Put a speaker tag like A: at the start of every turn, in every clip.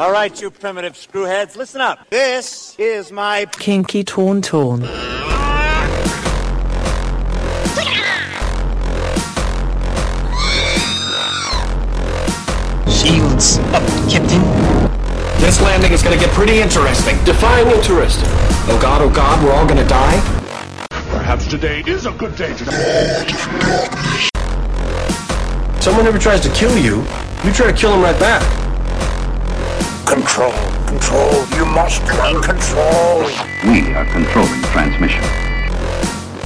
A: All right, you primitive screwheads, listen up. This is my
B: Kinky Tauntaun.
C: Shields up, Captain.
D: This landing is gonna get pretty interesting. Define interesting. Oh god, oh god, we're all gonna die?
E: Perhaps today is a good day to die.
D: Someone ever tries to kill you, you try to kill him right back.
E: Control, control, you must learn control.
F: We are controlling transmission.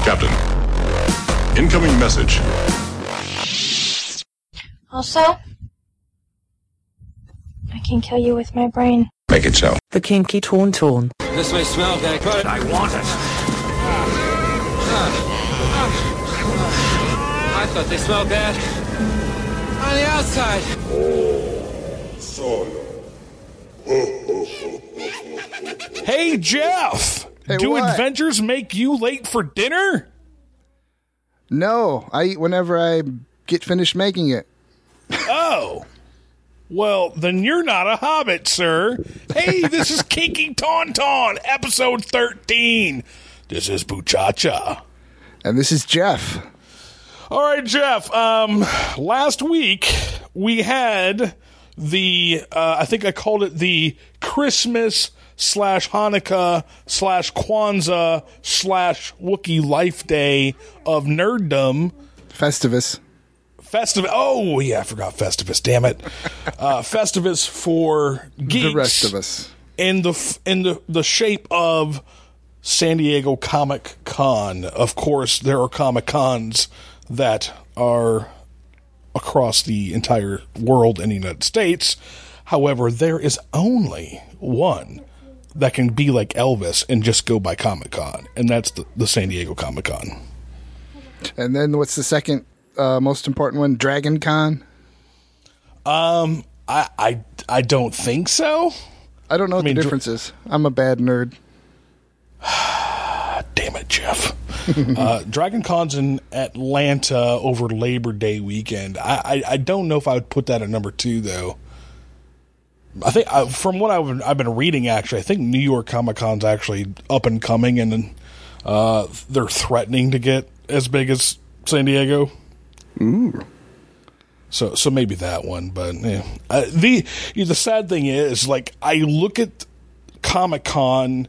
G: Captain, incoming message.
H: Also, I can kill you with my brain.
G: Make it so.
B: The Kinky Tauntaun.
C: This may smell bad, but
E: I want it.
C: I thought they smelled bad on the outside.
I: Oh, Hey, Jeff!
J: Hey,
I: Do
J: what?
I: adventures make you late for dinner?
J: No, I eat whenever I get finished making it.
I: Oh. Well, then you're not a hobbit, sir. Hey, this is Kinky Tauntaun, episode 13. This is Buchacha.
J: And this is Jeff.
I: All right, Jeff. Um, last week we had the uh, I think I called it the Christmas slash Hanukkah slash Kwanzaa slash Wookie Life Day of Nerddom
J: Festivus.
I: Festivus. Oh yeah, I forgot Festivus. Damn it, uh, Festivus for geeks.
J: The rest of us.
I: in the in the the shape of San Diego Comic Con. Of course, there are Comic Cons that are across the entire world and the United States. However, there is only one that can be like Elvis and just go by Comic Con, and that's the, the San Diego Comic Con.
J: And then what's the second uh, most important one? Dragon Con?
I: Um, I, I I don't think so.
J: I don't know what
I: mean,
J: the
I: dr-
J: difference is. I'm a bad nerd.
I: Damn it, Jeff. uh, Dragon Con's in Atlanta over Labor Day weekend. I, I, I don't know if I would put that at number two, though. I think, uh, from what I've, I've been reading, actually, I think New York Comic Con's actually up and coming, and uh, they're threatening to get as big as San Diego. Ooh. So, so maybe that one, but yeah. Uh, the the sad thing is, like, I look at Comic Con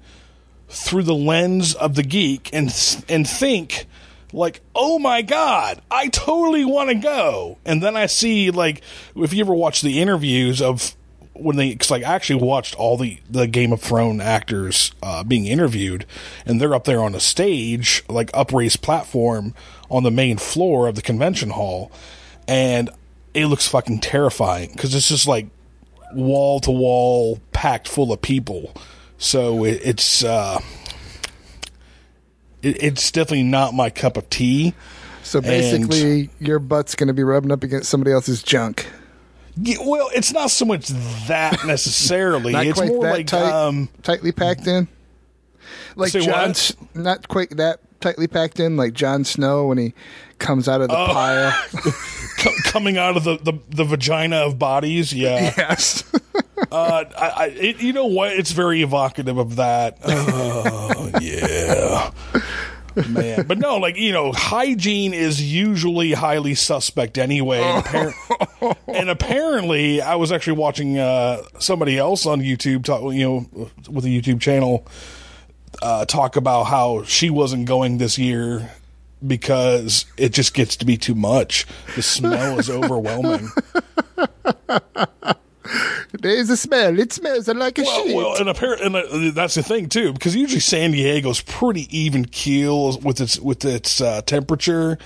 I: through the lens of the geek and and think like oh my god i totally want to go. And then i see like if you ever watch the interviews of when they cause like i actually watched all the the game of thrones actors uh, being interviewed and they're up there on a stage like upraised platform on the main floor of the convention hall and it looks fucking terrifying because it's just like wall to wall packed full of people so it, it's uh it, it's definitely not my cup of tea
J: So basically, your butt's going to be rubbing up against somebody else's junk.
I: Yeah, well it's not so much that necessarily
J: Not
I: it's
J: quite
I: more
J: that
I: like
J: tight,
I: um
J: tightly packed in. Like
I: Say what?
J: John, not quite that tightly packed in, like Jon Snow when he comes out of the
I: Oh.
J: pile.
I: co- coming out of the, the, the vagina of bodies? Yeah.
J: Yes.
I: uh I, I it, you know what? It's very evocative of that. Oh yeah. Man. But no like you know hygiene is usually highly suspect anyway and, appar- and apparently i was actually watching uh somebody else on youtube talk you know with a youtube channel uh talk about how she wasn't going this year because it just gets to be too much the smell is overwhelming
J: There's a smell. It smells like a
I: well,
J: shit.
I: well, and apparently, and uh, that's the thing too, because usually San Diego's pretty even keel with its with its uh, temperature,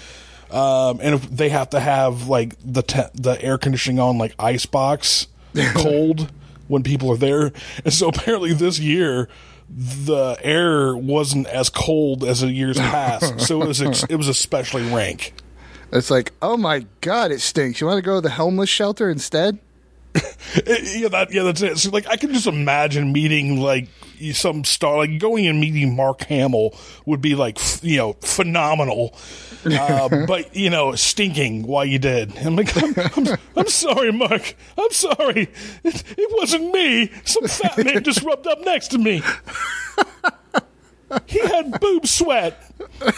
I: um, and if they have to have like the te- the air conditioning on like ice box cold when people are there, and so apparently this year the air wasn't as cold as in years past, so it was ex- it was especially rank.
J: It's like, oh my god, it stinks. You want to go to the homeless shelter instead?
I: It- yeah, that yeah, that's it. So like, I can just imagine meeting like some star like going and meeting Mark Hamill would be like you know phenomenal, uh, but you know stinking why you did. I'm like, I'm, I'm, I'm sorry, Mark. I'm sorry. It, it wasn't me. Some fat man just rubbed up next to me. He had boob sweat.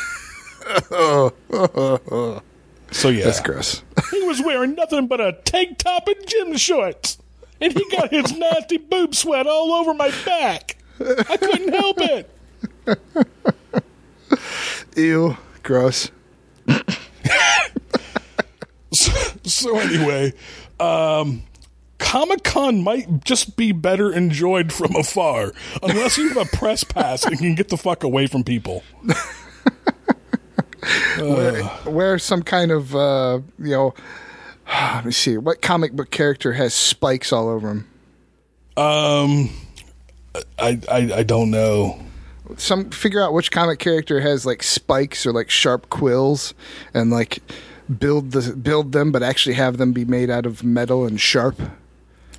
I: So yeah,
J: That's gross.
I: he was wearing nothing but a tank top and gym shorts, and he got his nasty boob sweat all over my back. I couldn't help it.
J: Ew, gross.
I: So, so anyway, um, Comic Con might just be better enjoyed from afar, unless you have a press pass and can get the fuck away from people.
J: Wear some kind of uh, you know. Let me see. What comic book character has spikes all over him?
I: Um, I, I I don't know.
J: Some figure out which comic character has like spikes or like sharp quills, and like build the build them, but actually have them be made out of metal and sharp.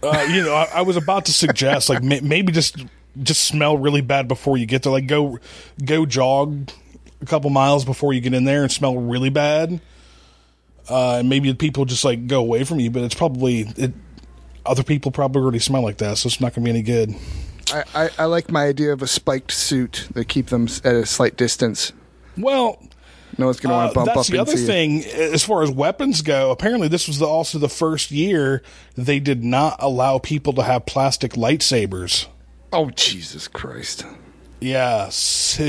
I: Uh, you know, I, I was about to suggest like may, maybe just just smell really bad before you get there. Like go go jog a couple miles before you get in there and smell really bad. Uh, and maybe people just like go away from you, but it's probably it. Other people probably already smell like that, so it's not going to be any good.
J: I, I, I like my idea of a spiked suit that keep them at a slight distance.
I: Well,
J: No one's going to want
I: uh,
J: to bump
I: that's
J: up
I: the other
J: into you.
I: thing. As far as weapons go, apparently this was the, also the first year they did not allow people to have plastic lightsabers.
J: Oh Jesus Christ!
I: Yeah, so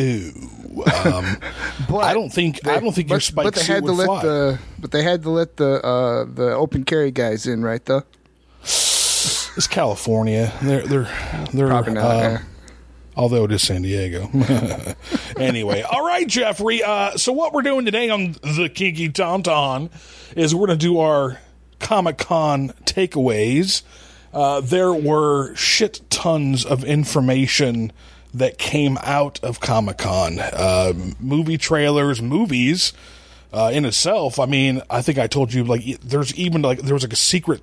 I: um,
J: But
I: I don't think I don't think your
J: but,
I: spike
J: but they
I: suit
J: had to
I: would
J: let
I: fly.
J: the but they had to let the uh, the open carry guys in, right? Though
I: It's California. They're they're they're
J: Probably not,
I: uh, although it is San Diego. anyway, all right, Jeffrey. Uh, so what we're doing today on the Kinky Tauntaun is we're going to do our Comic Con takeaways. Uh, there were shit tons of information that came out of Comic Con. Uh, movie trailers, movies uh, in itself. I mean, I think I told you like there's even like there was like a secret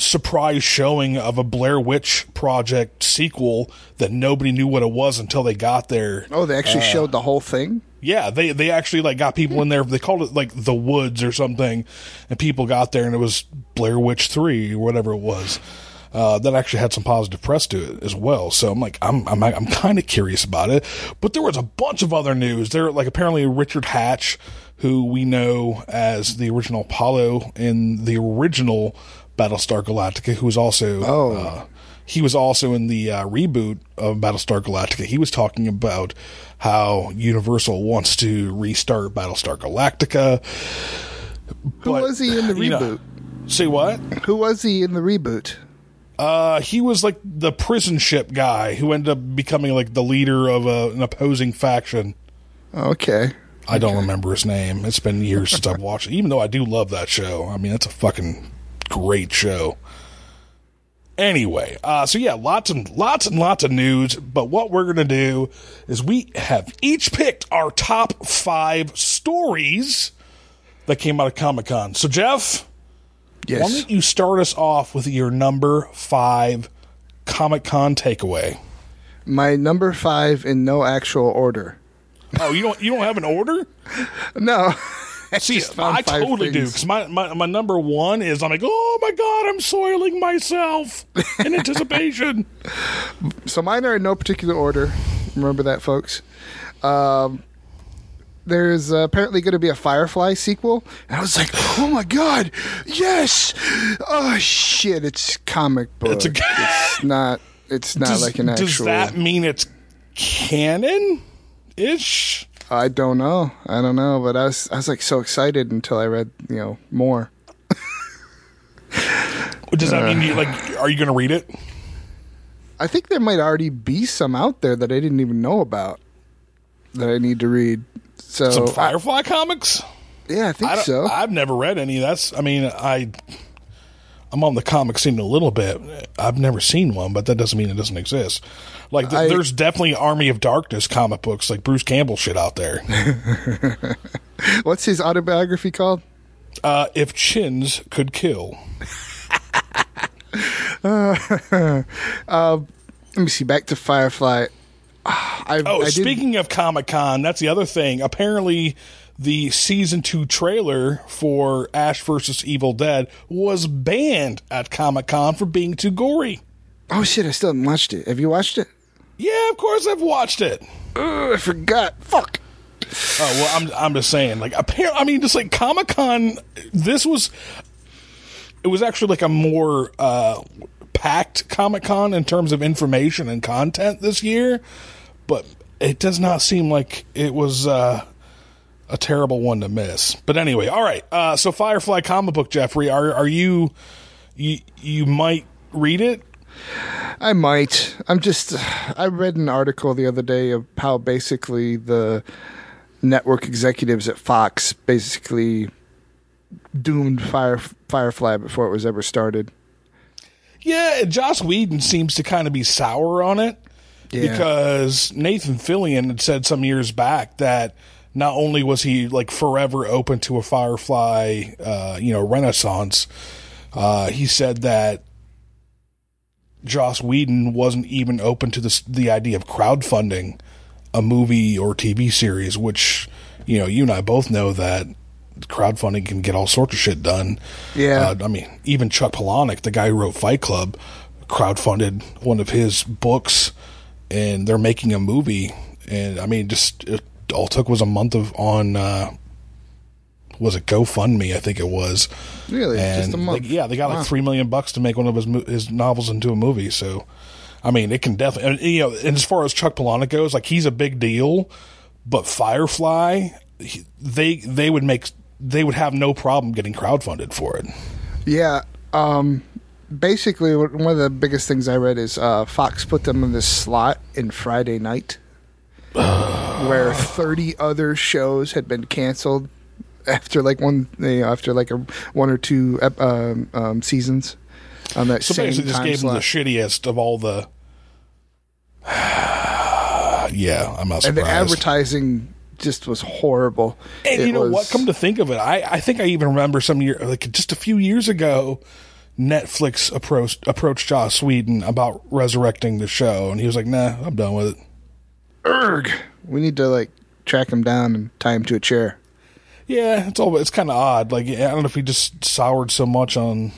I: surprise showing of a Blair Witch Project sequel that nobody knew what it was until they got there.
J: oh, they actually
I: Uh,
J: showed the whole thing.
I: Yeah, they they actually like got people in there. They called it like the Woods or something, and people got there and it was Blair Witch Three or whatever it was. Uh, that actually had some positive press to it as well. So I'm like, I'm I'm I'm kind of curious about it. But there was a bunch of other news. There, like apparently Richard Hatch, who we know as the original Apollo in the original Battlestar Galactica, who was also
J: Oh.
I: uh, he was also in the uh, reboot of Battlestar Galactica. He was talking about how Universal wants to restart Battlestar Galactica.
J: Who was he in the
I: you know-
J: reboot?
I: say what?
J: Who was he in the reboot?
I: Uh, he was like the prison ship guy who ended up becoming like the leader of a, an opposing faction.
J: Okay.
I: I don't remember his name. It's been years since I've watched it, even though I do love that show. I mean, it's a fucking great show. Anyway, uh, so yeah, lots and lots and lots of news. But what we're gonna do is we have each picked our top five stories that came out of Comic Con. So Jeff, why don't you start us off with your number five Comic Con takeaway?
J: My number five in no actual order.
I: Oh, you don't you don't have an order?
J: No.
I: See,
J: found
I: I
J: five
I: totally do because my, my my number one is I'm like, oh my god, I'm soiling myself in anticipation.
J: So mine are in no particular order. Remember that, folks. Um, there's uh, apparently going to be a Firefly sequel, and I was like, "Oh my god, yes!" Oh shit, it's comic book.
I: It's a-
J: it's not. It's not
I: does,
J: like an actual.
I: does that mean it's canon ish?
J: I don't know. I don't know, but I was I was like so excited until I read you know more.
I: Does that mean uh. you like? Are you going to read it?
J: I think there might already be some out there that I didn't even know about that I need to read. So
I: Some Firefly comics?
J: yeah, I think
I: I
J: so.
I: I've never read any. That's. I mean, I. I'm on the comic scene a little bit. I've never seen one, but that doesn't mean it doesn't exist. Like, th-
J: I-
I: there's definitely Army of Darkness comic books, like Bruce Campbell shit out there.
J: What's his autobiography called?
I: Uh, if chins could kill.
J: Let me see. Back to Firefly. I,
I: Oh,
J: I
I: speaking of Comic Con, that's the other thing. Apparently, the season two trailer for Ash versus Evil Dead was banned at Comic Con for being too gory.
J: Oh shit! I still haven't watched it. Have you watched it?
I: Yeah, of course I've watched it.
J: Ugh, I forgot. Fuck.
I: Oh well, I'm I'm just saying. Like, apparently, I mean, just like Comic Con, this was it was actually like a more uh, packed Comic Con in terms of information and content this year, but it does not seem like it was uh, a terrible one to miss. But anyway, all right. Uh, so Firefly comic book, Jeffrey, are are you you you might read it?
J: I might. I'm just. I read an article the other day of how basically the network executives at Fox basically doomed Fire, Firefly before it was ever started.
I: Yeah, Joss Whedon seems to kind of be sour on it
J: Yeah.
I: because Nathan Fillion had said some years back that not only was he like forever open to a Firefly, uh, you know, renaissance, uh, he said that Joss Whedon wasn't even open to this, the idea of crowdfunding a movie or TV series, which, you know, you and I both know that crowdfunding can get all sorts of shit done.
J: Yeah.
I: Uh, I mean, even Chuck Palahniuk, the guy who wrote Fight Club, crowdfunded one of his books, and they're making a movie. And I mean, just it all took was a month of on. Uh, was it GoFundMe? I think it was.
J: Really?
I: And
J: Just a month?
I: like, yeah, they got
J: Wow.
I: like three million bucks to make one of his his novels into a movie. So, I mean, it can definitely. And, you know, and as far as Chuck Palahniuk goes, like he's a big deal, but Firefly, he, they they would make they would have no problem getting crowdfunded for it.
J: Yeah. Um, basically, one of the biggest things I read is uh, Fox put them in this slot in Friday night, where thirty other shows had been canceled after like one you know, after like a one or two ep- um, um, seasons on that
I: So
J: same
I: basically, just gave them the shittiest of all the. yeah, I'm not
J: and the advertising just was horrible.
I: And
J: It
I: you know what? Come to think of it, I, I think I even remember some year, like just a few years ago, Netflix approached approached Joss Whedon about resurrecting the show, and he was like, "Nah, I'm done with it."
J: Erg. We need to like track him down and tie him to a chair.
I: Yeah, it's all. It's kind of odd. Like I don't know if he just soured so much on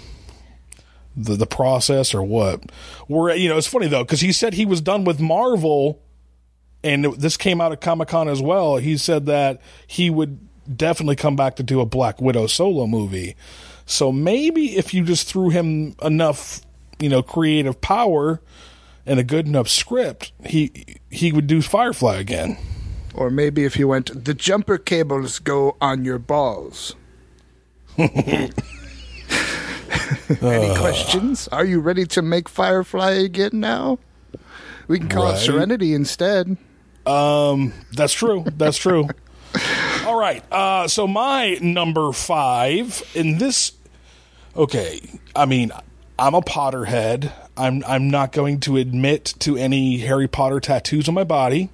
I: the the process or what. Where you know, it's funny though because he said he was done with Marvel, and this came out at Comic Con as well. He said that he would definitely come back to do a Black Widow solo movie. So maybe if you just threw him enough, you know, creative power and a good enough script, he he would do Firefly again.
J: Or maybe if you went, the jumper cables go on your balls. Any questions? Are you ready to make Firefly again now? We can call
I: Right.
J: it Serenity instead.
I: Um, that's true. That's true. All right. Uh, so my number five in this. Okay, I mean, I'm a Potterhead. I'm I'm not going to admit to any Harry Potter tattoos on my body.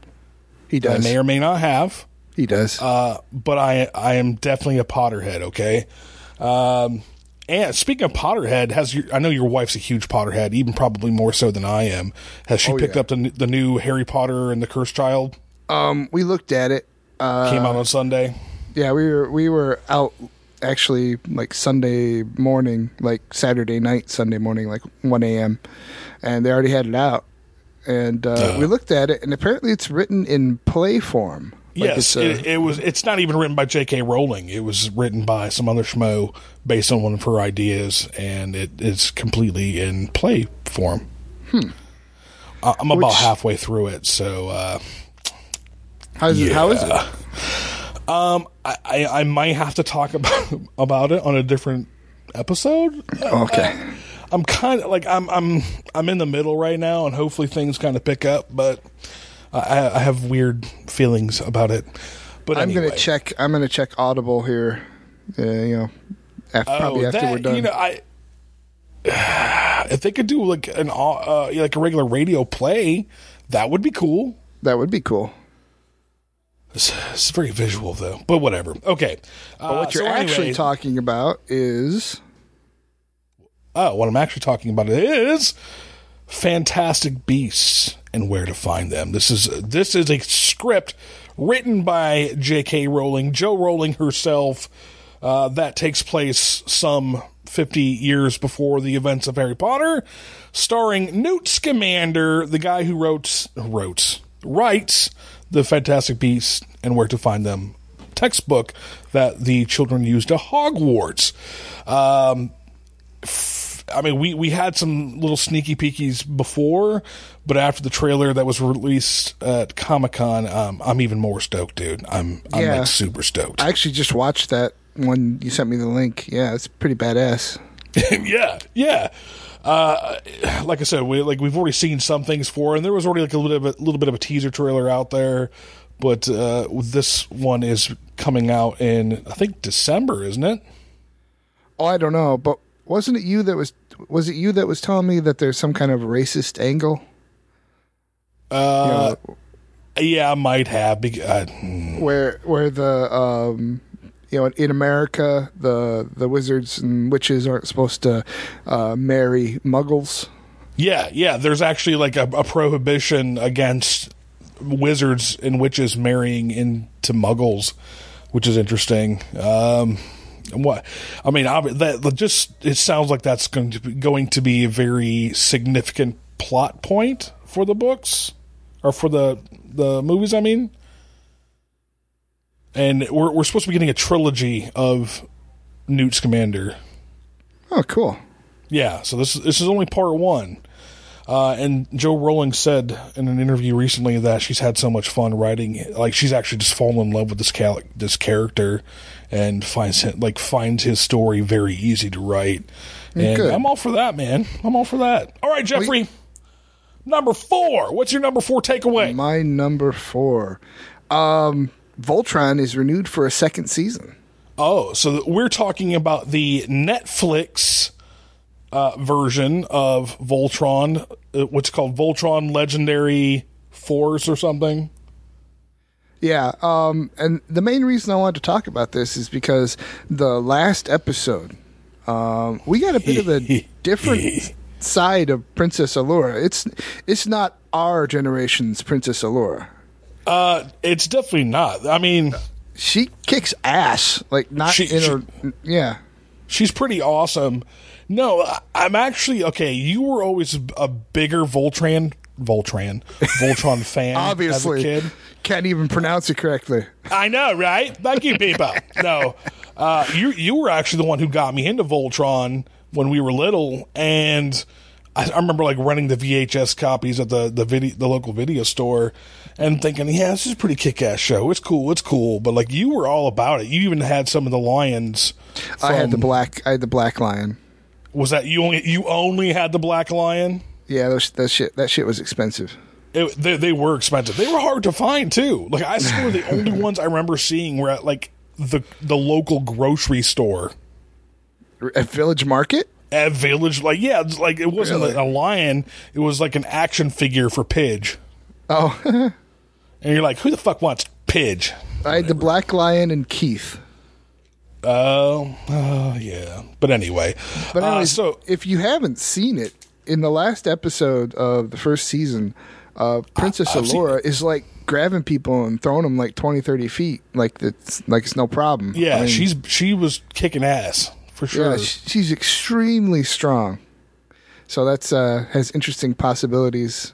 J: He
I: does. I may or may not have.
J: he does.
I: Uh, but I I am definitely a Potterhead. Okay. Um, and speaking of Potterhead, has your I know your wife's a huge Potterhead, even probably more so than I am. Has she
J: Oh,
I: picked
J: yeah.
I: up the the new Harry Potter and the Cursed Child?
J: um, we looked at it. Uh,
I: Came out on Sunday.
J: yeah, we were we were out actually like Sunday morning, like Saturday night, Sunday morning, like one a.m. and they already had it out. And uh, we looked at it, and apparently it's written in play form. Like
I: yes,
J: it's a-
I: it, it was. It's not even written by J.K. Rowling. It was written by some other schmo based on one of her ideas, and it is completely in play form. Hmm. I'm about halfway through it, so uh,
J: how's it, how is it?
I: um, I, I, I might have to talk about about it on a different episode.
J: Okay.
I: I'm kind of like I'm I'm I'm in the middle right now, and hopefully things kind of pick up. But I, I have weird feelings about it. But
J: I'm
I: anyway.
J: gonna check. I'm gonna check Audible here. Uh, you know, after, probably after
I: Oh, that,
J: we're done.
I: You know, I if they could do like an uh, like a regular radio play, that would be cool.
J: that would be cool.
I: It's, it's very visual though, but whatever. Okay, uh,
J: But what you're
I: so
J: actually talking about is
I: Oh, what I'm actually talking about is Fantastic Beasts and Where to Find Them. This is this is a script written by J.K. Rowling, Jo Rowling herself. Uh, that takes place some 50 years before the events of Harry Potter, starring Newt Scamander, the guy who wrote wrote writes the Fantastic Beasts and Where to Find Them textbook that the children used to Hogwarts. Um, I mean, we, we had some little sneaky peekies before, but after the trailer that was released at Comic Con, um, I'm even more stoked, dude. I'm I'm
J: Yeah.
I: like super stoked.
J: I actually just watched that when you sent me the link. Yeah, it's pretty badass.
I: yeah, yeah. Uh, like I said, we like we've already seen some things for, and there was already like a little bit of a little bit of a teaser trailer out there, but uh, this one is coming out in I think December, isn't it?
J: Oh, I don't know, but wasn't it you that was was it you that was telling me that there's some kind of racist angle?
I: Uh, yeah, I might have. bec- Uh,
J: where where the um you know in America the the wizards and witches aren't supposed to uh, marry muggles.
I: Yeah, yeah. There's actually like a, a prohibition against wizards and witches marrying into muggles, which is interesting. Um, what I mean, I, that just it sounds like that's going to be, going to be a very significant plot point for the books or for the the movies. I mean, and we're we're supposed to be getting a trilogy of Newt Scamander.
J: Oh, cool.
I: Yeah, so this this is only part one. Uh, and Jo Rowling said in an interview recently that she's had so much fun writing, like she's actually just fallen in love with this cal- this character, and finds him, like finds his story very easy to write. And
J: Good.
I: I'm all for that, man. I'm all for that. All right, Jeffrey. number four. What's your number four takeaway?
J: My number four, um, Voltron is renewed for a second season.
I: Oh, so we're talking about the Netflix uh, version of Voltron, uh, what's called Voltron Legendary Force or something.
J: Yeah, um, and the main reason I wanted to talk about this is because the last episode, um, we got a bit of a different side of Princess Allura. It's it's not our generation's Princess Allura.
I: Uh, it's definitely not. I mean,
J: she kicks ass. Like not
I: She-
J: in
I: she-
J: her. Yeah,
I: she's pretty awesome. No, I'm actually okay. You were always a bigger Voltron, Voltron, Voltron fan.
J: obviously
I: as a kid.
J: can't even pronounce it correctly.
I: I know, right? Thank you, people. no, uh, you you were actually the one who got me into Voltron when we were little, and I, I remember like running the VHS copies at the the video the local video store, and thinking, yeah, this is a pretty kick ass show. It's cool, it's cool. But like you were all about it. You even had some of the lions.
J: I had the black. I had the black lion.
I: Was that you only you only had the black lion?
J: Yeah, that, that shit. That shit was expensive.
I: It, they, they were expensive. They were hard to find too. Like I swear, the only ones I remember seeing were at like the the local grocery store.
J: At Village Market.
I: at Village. Like, yeah, it's like it wasn't
J: Really?
I: a lion; it was like an action figure for Pidge.
J: Oh,
I: And you're like, who the fuck wants Pidge?
J: I had the black lion and Keith.
I: Oh, oh, yeah. But anyway,
J: But
I: uh, so
J: if you haven't seen it, in the last episode of the first season, uh, Princess
I: seen
J: Allura is like grabbing people and throwing them like 20, 30 feet, like it's like it's no problem.
I: yeah,
J: I mean,
I: she's she was kicking ass for sure.
J: yeah, she's extremely strong. So that's uh, has interesting possibilities.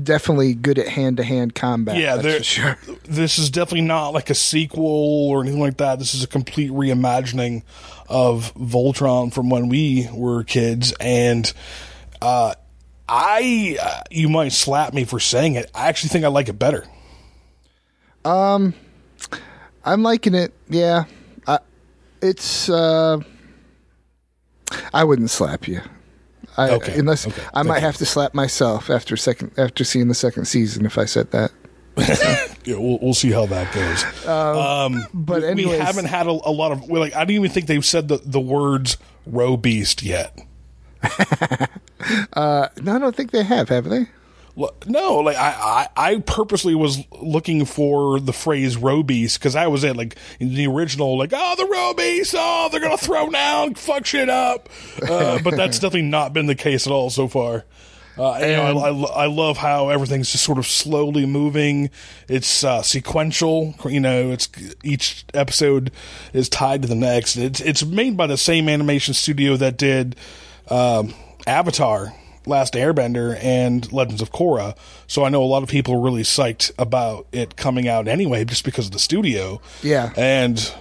J: Definitely good at hand to hand combat.
I: yeah,
J: that's sure.
I: this is definitely not like a sequel or anything like that. This is a complete reimagining of Voltron from when we were kids, and uh, I uh, you might slap me for saying it. I actually think I like it better.
J: Um, I'm liking it. Yeah, I, it's. Uh, I wouldn't slap you. I,
I: Okay,
J: Unless
I: okay,
J: I might have to slap myself after second after seeing the second season if I said that.
I: Yeah, we'll, we'll see how that goes. Um,
J: But
I: we
J: anyways,
I: haven't had a, a lot of like. I didn't even think they've said the the words "Robeast" yet.
J: no, I don't think they have. Have they?
I: No, like I, I, I purposely was looking for the phrase "Robeast" because I was it like in the original, like oh the Robeast, oh they're gonna throw down, fuck shit up. Uh, but that's definitely not been the case at all so far. Uh, you know, I, I, I love how everything's just sort of slowly moving. It's uh, sequential. You know, it's each episode is tied to the next. It's it's made by the same animation studio that did um, Avatar, Last Airbender, and Legends of Korra. So I know a lot of people are really psyched about it coming out anyway, just because of the studio.
J: Yeah.
I: and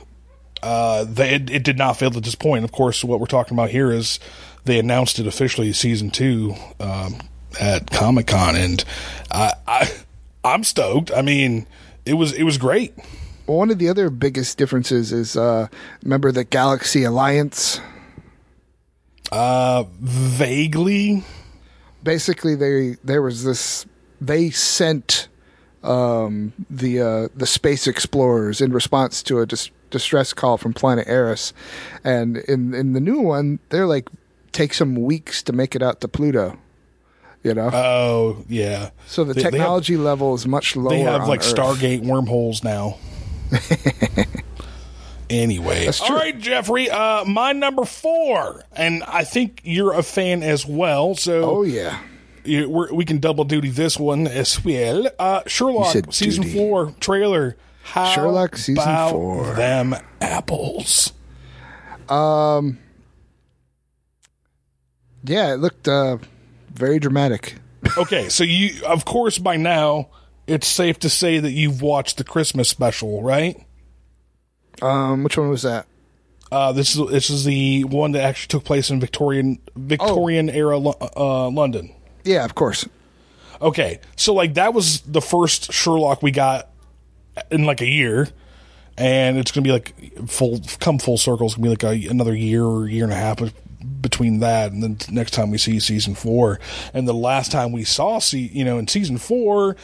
I: uh, they, it, it did not fail at this point. Of course, what we're talking about here is they announced it officially season two um, at Comic Con, and I, I I'm stoked. I mean, it was it was great.
J: Well, one of the other biggest differences is uh, remember the Galaxy Alliance.
I: Uh, vaguely,
J: Basically, they there was this. They sent um, the uh, the space explorers in response to a dis- distress call from planet Arus, and in in the new one, they're like take some weeks to make it out to Pluto. You know,
I: oh yeah.
J: so the
I: they- they have-
J: technology level is much lower.
I: They have like
J: Earth.
I: Stargate wormholes now. anyway,
J: That's
I: all
J: true.
I: right, Jeffrey. Uh, my number four, and I think you're a fan as well. So,
J: Oh yeah.
I: you, we're, we can double duty this one as well. Uh, Sherlock
J: said
I: season
J: duty.
I: four trailer. How
J: Sherlock season
I: about
J: four.
I: Them apples. Um.
J: Yeah, it looked uh, very dramatic.
I: Okay, so you, of course, by now it's safe to say that you've watched the Christmas special, right?
J: Um, which one was that?
I: Uh, this is this is the one that actually took place in Victorian Victorian era uh, London.
J: Yeah, of course.
I: Okay, so like that was the first Sherlock we got in like a year, and it's gonna be like full come full circle. It's gonna be like a, another year or year and a half between that and then next time we see season four. And the last time we saw see you know in season four,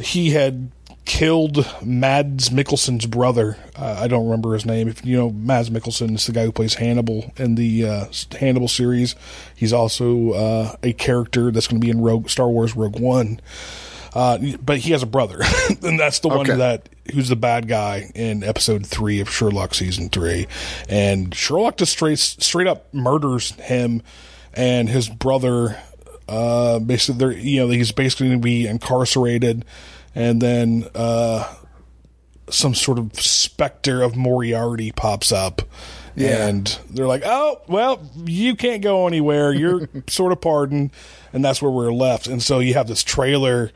I: he had killed Mads Mikkelsen's brother. Uh, I don't remember his name. If you know Mads Mikkelsen is the guy who plays Hannibal in the uh, Hannibal series. He's also uh, a character that's going to be in Rogue Star Wars Rogue One. Uh, but he has a brother, and that's the one that who's the bad guy in episode three of Sherlock season three. And Sherlock just straight straight up murders him and his brother. Uh, basically, they're you know he's basically going to be incarcerated, and then uh, some sort of specter of Moriarty pops up. And they're like, oh, well, you can't go anywhere. You're sort of pardoned. And that's where we're left. And so you have this trailer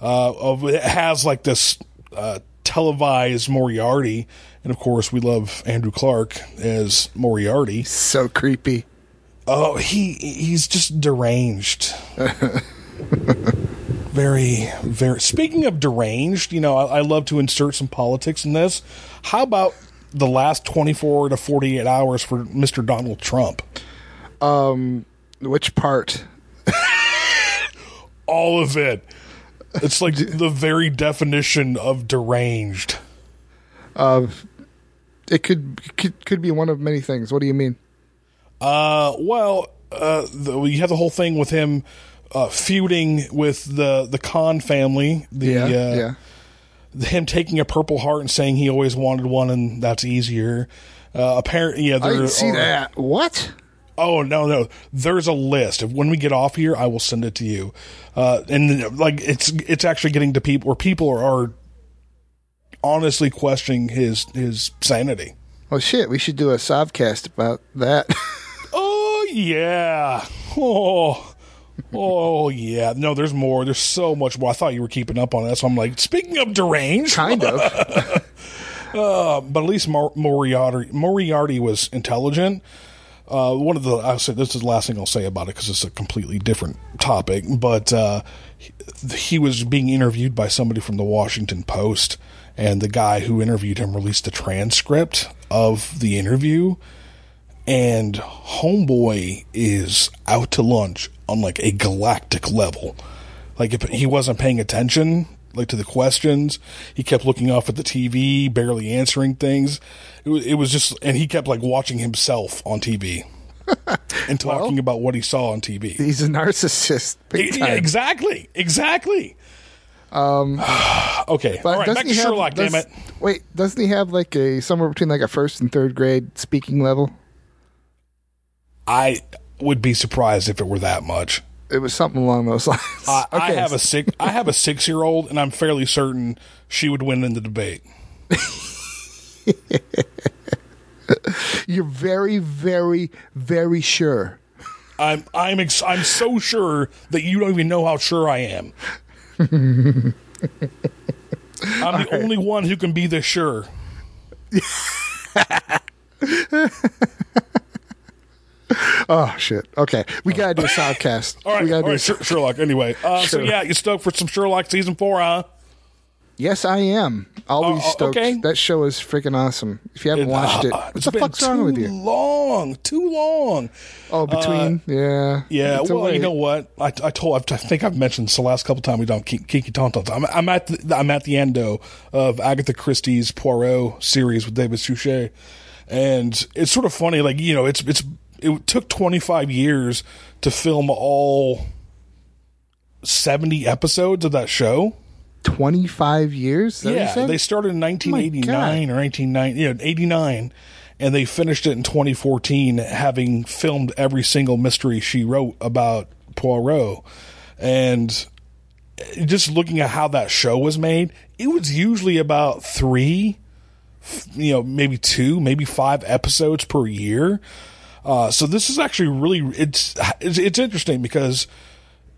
I: uh, of it has like this uh, televised Moriarty. And of course, we love Andrew Clark as Moriarty.
J: So creepy.
I: Oh, he he's just deranged. very, very. Speaking of deranged, you know, I, I love to insert some politics in this. How about the last twenty four to forty eight hours for Mister Donald Trump?
J: Um, Which part?
I: All of it. It's like the very definition of deranged.
J: It could could could be one of many things. What do you mean?
I: Uh, well, uh, the, you have the whole thing with him uh, feuding with the the Khan family. The,
J: Yeah,
I: uh,
J: yeah.
I: him taking a purple heart and saying he always wanted one and that's easier. Uh, apparently, yeah,
J: I
I: there
J: didn't see
I: are-
J: that. What?
I: Oh no, no. There's a list. When we get off here, I will send it to you. Uh, and like it's it's actually getting to people where people are, are honestly questioning his his sanity.
J: Oh shit! We should do a Sovcast about that.
I: Oh yeah. Oh. Oh yeah. No, there's more. There's so much more. I thought you were keeping up on that. So I'm like, speaking of deranged,
J: kind of.
I: but at least Mor- Moriarty Moriarty was intelligent. Uh, one of the I'll say this is the last thing I'll say about it because it's a completely different topic. But uh, he, he was being interviewed by somebody from the Washington Post, and the guy who interviewed him released a transcript of the interview. And Homeboy is out to lunch on like a galactic level. Like if he wasn't paying attention, like to the questions, he kept looking off at the TV, barely answering things. It was, it was just, and he kept like watching himself on TV and talking about what he saw on TV.
J: He's a narcissist.
I: Yeah, exactly, exactly. Um. okay. All right. Back to
J: he have-
I: Sherlock. damn it.
J: Wait, doesn't he have like a somewhere between like a first and third grade speaking level?
I: I would be surprised if it were that much.
J: It was something along those lines.
I: I, I have a six. I have a six-year-old, and I'm fairly certain she would win in the debate.
J: You're very, very, very sure.
I: I'm I'm ex- I'm so sure that you don't even know how sure I am. I'm the only one who can be this sure.
J: Oh shit. Okay, we gotta do a sidecast.
I: All right,
J: we gotta
I: all
J: do.
I: right
J: a-
I: Sherlock. Anyway, uh, so
J: Sure.
I: yeah, you stoked for some Sherlock season four, huh?
J: yes, I am. Always
I: Oh, oh,
J: stoked.
I: okay.
J: That show is freaking awesome. If you haven't watched it,
I: Uh,
J: what
I: it's
J: the fuck's wrong with you?
I: long, too long.
J: Oh, between yeah,
I: Yeah,
J: It's a
I: well, you
J: wait.
I: know what? I, I told. I think I've mentioned this the last couple times we done Ki- Kiki Tauntauns. I'm, I'm at the, I'm at the endo of Agatha Christie's Poirot series with David Suchet, and it's sort of funny. Like you know, it's it's it took 25 years to film all 70 episodes of that show.
J: Twenty-five years. Is that what you
I: Yeah, they started in 1989 or 1990, you know, 89, and they finished it in 2014, having filmed every single mystery she wrote about Poirot. And eh, just looking at how that show was made, it was usually about three, you know, maybe two, maybe five episodes per year. Uh, so this is actually really it's it's, it's interesting because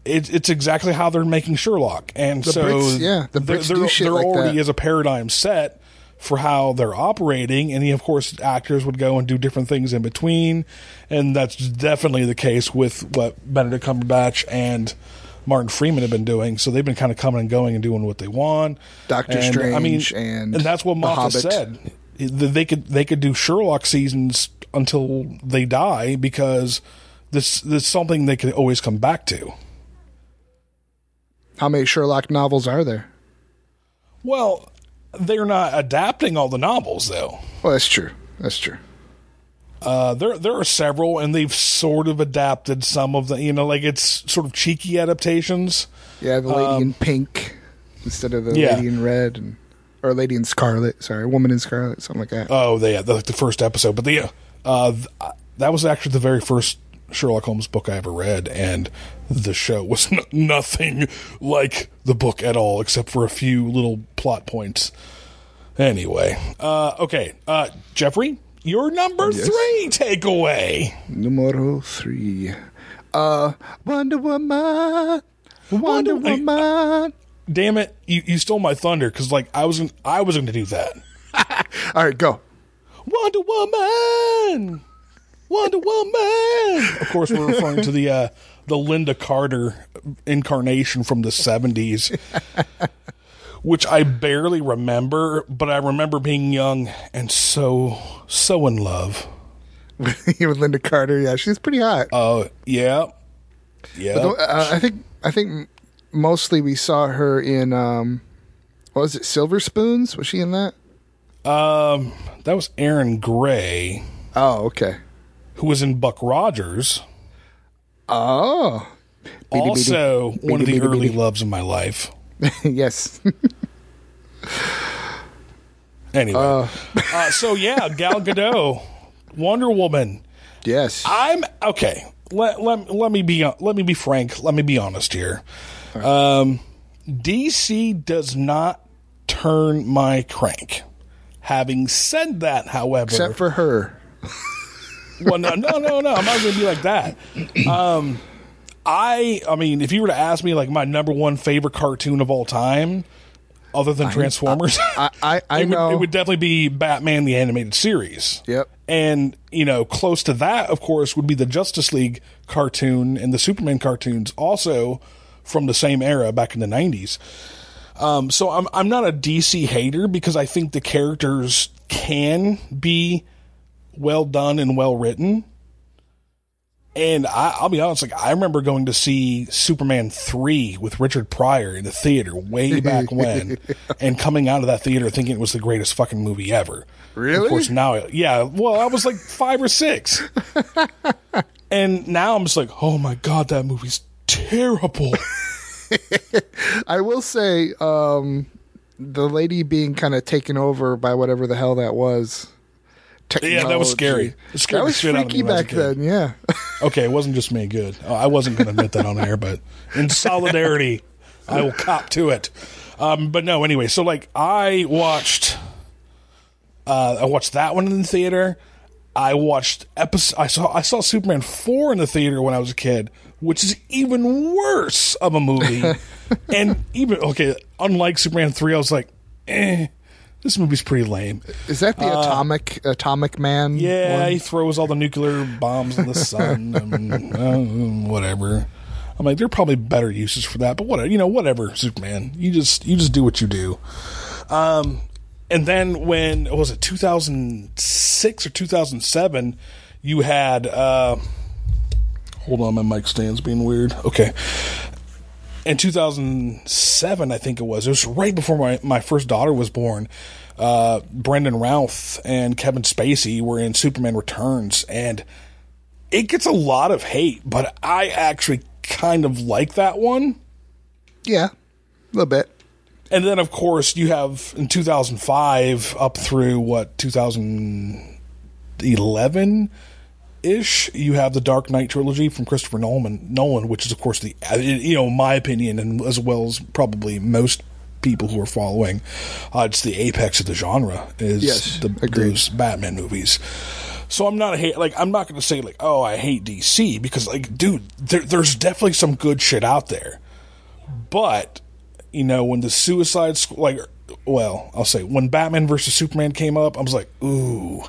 I: it, it's exactly how they're making Sherlock, and
J: The
I: so
J: Brits- yeah, the
I: there,
J: Brits
I: there,
J: shit
I: there
J: like
I: already
J: that.
I: is a paradigm set for how they're operating, and then, of course actors would go and do different things in between, and that's definitely the case with what Benedict Cumberbatch and Martin Freeman have been doing. So they've been kind of coming and going and doing what they want.
J: Doctor
I: And, I mean,
J: Strange and
I: and that's what Moffat said. They could they could do Sherlock seasons until they die because this this is something they can always come back to.
J: How many Sherlock novels are there?
I: Well, they're not adapting all the novels though.
J: Well, that's true. That's true.
I: Uh, there there are several, and they've sort of adapted some of the you know like it's sort of cheeky adaptations.
J: Yeah, the lady in pink instead of the
I: Um, yeah.
J: lady in red, and or lady in scarlet. Sorry, woman in scarlet, something like that.
I: Oh, yeah, the, the first episode, but the uh, th- that was actually the very first Sherlock Holmes book I ever read, and the show was n- nothing like the book at all, except for a few little plot points. Anyway, uh, okay, uh, Jeffrey, your number
J: Yes.
I: three takeaway.
J: Numero three. Uh, Wonder Woman. Wonder,
I: Wonder-
J: Woman.
I: Damn it, you, you stole my thunder because like I was gonna, I was going to do that.
J: All right, go.
I: Wonder Woman, Wonder Woman. Of course, we're referring to the uh, the Lynda Carter incarnation from the seventies, which I barely remember, but I remember being young and so so in love.
J: With Lynda Carter. Yeah, she's pretty hot.
I: Oh yeah, yeah.
J: Uh, I think I think mostly we saw her in um, what was it Silver Spoons? Was she in that?
I: Um, that was Erin Gray,
J: Oh, okay.
I: who was in Buck Rogers.
J: Oh, Beady, beady.
I: Also, one of the
J: beady,
I: early
J: beady.
I: loves of my life.
J: yes.
I: Anyway, uh, so yeah, Gal Gadot, Wonder Woman.
J: yes.
I: I'm okay. Let, let, let me be let me be frank. Let me be honest here. Um, DC does not turn my crank. Having said that, however,
J: Except for her.
I: well, no, no, no, no. I'm not going to be like that. Um, I, I mean, if you were to ask me, like my number one favorite cartoon of all time, other than Transformers,
J: I I, I
I: it,
J: know.
I: would, it would definitely be Batman the animated series.
J: Yep.
I: And you know, close to that, of course, would be the Justice League cartoon and the Superman cartoons, also from the same era back in the '90s. Um, so I'm I'm not a DC hater because I think the characters can be well done and well written. And I, I'll be honest, like I remember going to see Superman three with Richard Pryor in the theater way back when, and coming out of that theater thinking it was the greatest fucking movie ever.
J: Really?
I: Of course, now, yeah. Well, I was like five or six, and now I'm just like, oh my god, that movie's terrible.
J: I will say, um, the lady being kind of taken over by whatever the hell that was.
I: Yeah, that was scary.
J: Technology.
I: It
J: that
I: the
J: was
I: shit out of me
J: freaky
I: when I was a
J: back then. Yeah.
I: Okay, it wasn't just me. Good. Oh, I wasn't going to admit that on air, but in solidarity, I will cop to it. Um, but no, anyway. So like, I watched, uh, I watched that one in the theater. I watched episode. I saw I saw Superman four in the theater when I was a kid, which is even worse of a movie. and even okay, unlike Superman three, I was like, eh, this movie's pretty lame.
J: Is that the atomic atomic man?
I: Uh, Yeah,
J: one?
I: he throws all the nuclear bombs in the sun and uh, whatever. I'm like, there are probably better uses for that, but whatever, you know, whatever, Superman. You just you just do what you do. Um, and then when was it 2006 or 2007, you had uh, hold on, my mic stand's being weird. Okay. In 2007, I think it was. It was right before my, my first daughter was born. Uh, Brandon Routh and Kevin Spacey were in Superman Returns, and it gets a lot of hate, but I actually kind of like that one.
J: yeah, a little bit.
I: And then, of course, you have in 2005 up through what 2011 ish. You have the Dark Knight trilogy from Christopher Nolan, Nolan, which is, of course, the uh, you know my opinion, and as well as probably most people who are following, uh, it's the apex of the genre. Is
J: Yes,
I: the, those Batman movies. So I'm not a hate like I'm not going to say like oh I hate DC because like dude there, there's definitely some good shit out there, but you know when the Suicide Squ- like well I'll say when Batman versus Superman came up I was like ooh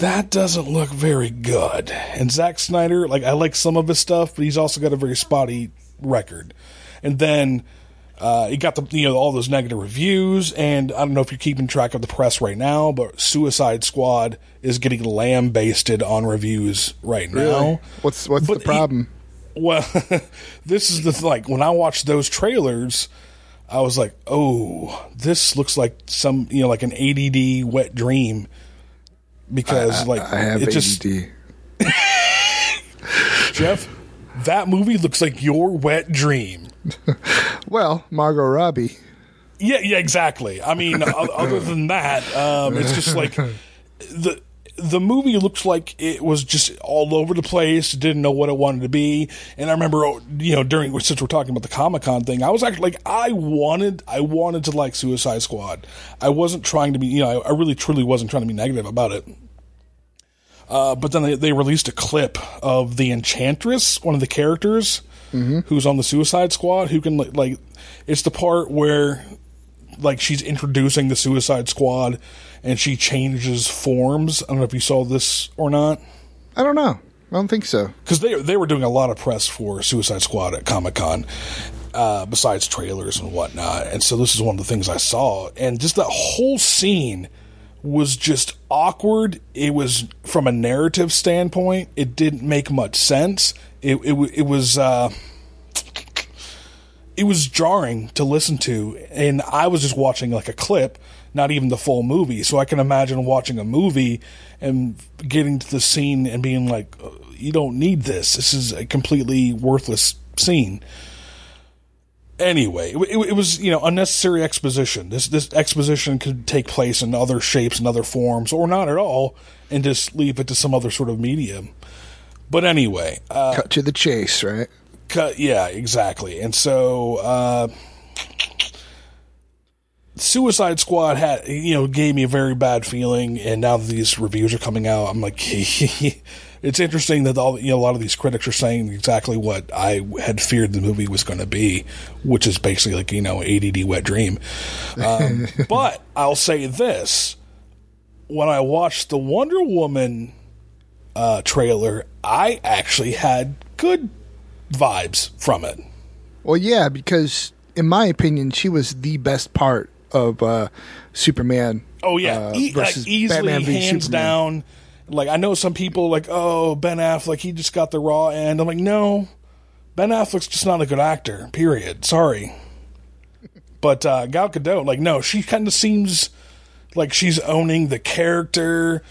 I: that doesn't look very good and Zack Snyder like I like some of his stuff but he's also got a very spotty record and then uh, he got the you know all those negative reviews, and I don't know if you're keeping track of the press right now, but Suicide Squad is getting lambasted on reviews right now.
J: What's what's
I: But
J: the problem?
I: Well, this is the like when I watched those trailers, I was like, oh, this looks like some you know like an ADD wet dream because like
J: I have
I: it
J: ADD.
I: just Jeff, that movie looks like your wet dream.
J: well, Margot Robbie.
I: Yeah, yeah, exactly. I mean, other than that, um, it's just like the the movie looks like it was just all over the place. Didn't know what it wanted to be. And I remember, you know, during since we're talking about the Comic Con thing, I was actually like, I wanted, I wanted to like Suicide Squad. I wasn't trying to be, you know, I, I really truly wasn't trying to be negative about it. Uh, but then they, they released a clip of the Enchantress, one of the characters who's on the Suicide Squad, who can like, like, it's the part where like she's introducing the Suicide Squad and she changes forms. I don't know if you saw this or not.
J: I don't know. I don't think so.
I: Because they they were doing a lot of press for Suicide Squad at Comic Con, uh, besides trailers and whatnot. And so this is one of the things I saw, and just that whole scene was just awkward. It was from a narrative standpoint, it didn't make much sense. It it, it was. Uh, it was jarring to listen to and i was just watching like a clip not even the full movie. So i can imagine watching a movie and getting to the scene and being like "Uh, you don't need this. This is a completely worthless scene. Anyway it, it, was you know unnecessary exposition. This this exposition could take place in other shapes and other forms or not at all and just leave it to some other sort of medium. But anyway uh,
J: Cut to the chase, right?
I: Cut, yeah, exactly. And so, uh, Suicide Squad had, you know, gave me a very bad feeling. And now that these reviews are coming out, I'm like, it's interesting that all, you know, a lot of these critics are saying exactly what I had feared the movie was going to be, which is basically like, you know, ADD wet dream. Um, but I'll say this when I watched the Wonder Woman uh, trailer, I actually had good vibes from it.
J: Well, yeah, because in my opinion, she was the best part of uh, Superman.
I: Oh yeah,
J: uh,
I: e- like, easily
J: Batman v
I: hands
J: Superman.
I: down. Like I know some people like, oh Ben Affleck, he just got the raw end. I'm like, no, Ben Affleck's just not a good actor. Period. Sorry. But uh, Gal Gadot, like, no, she kind of seems like she's owning the character.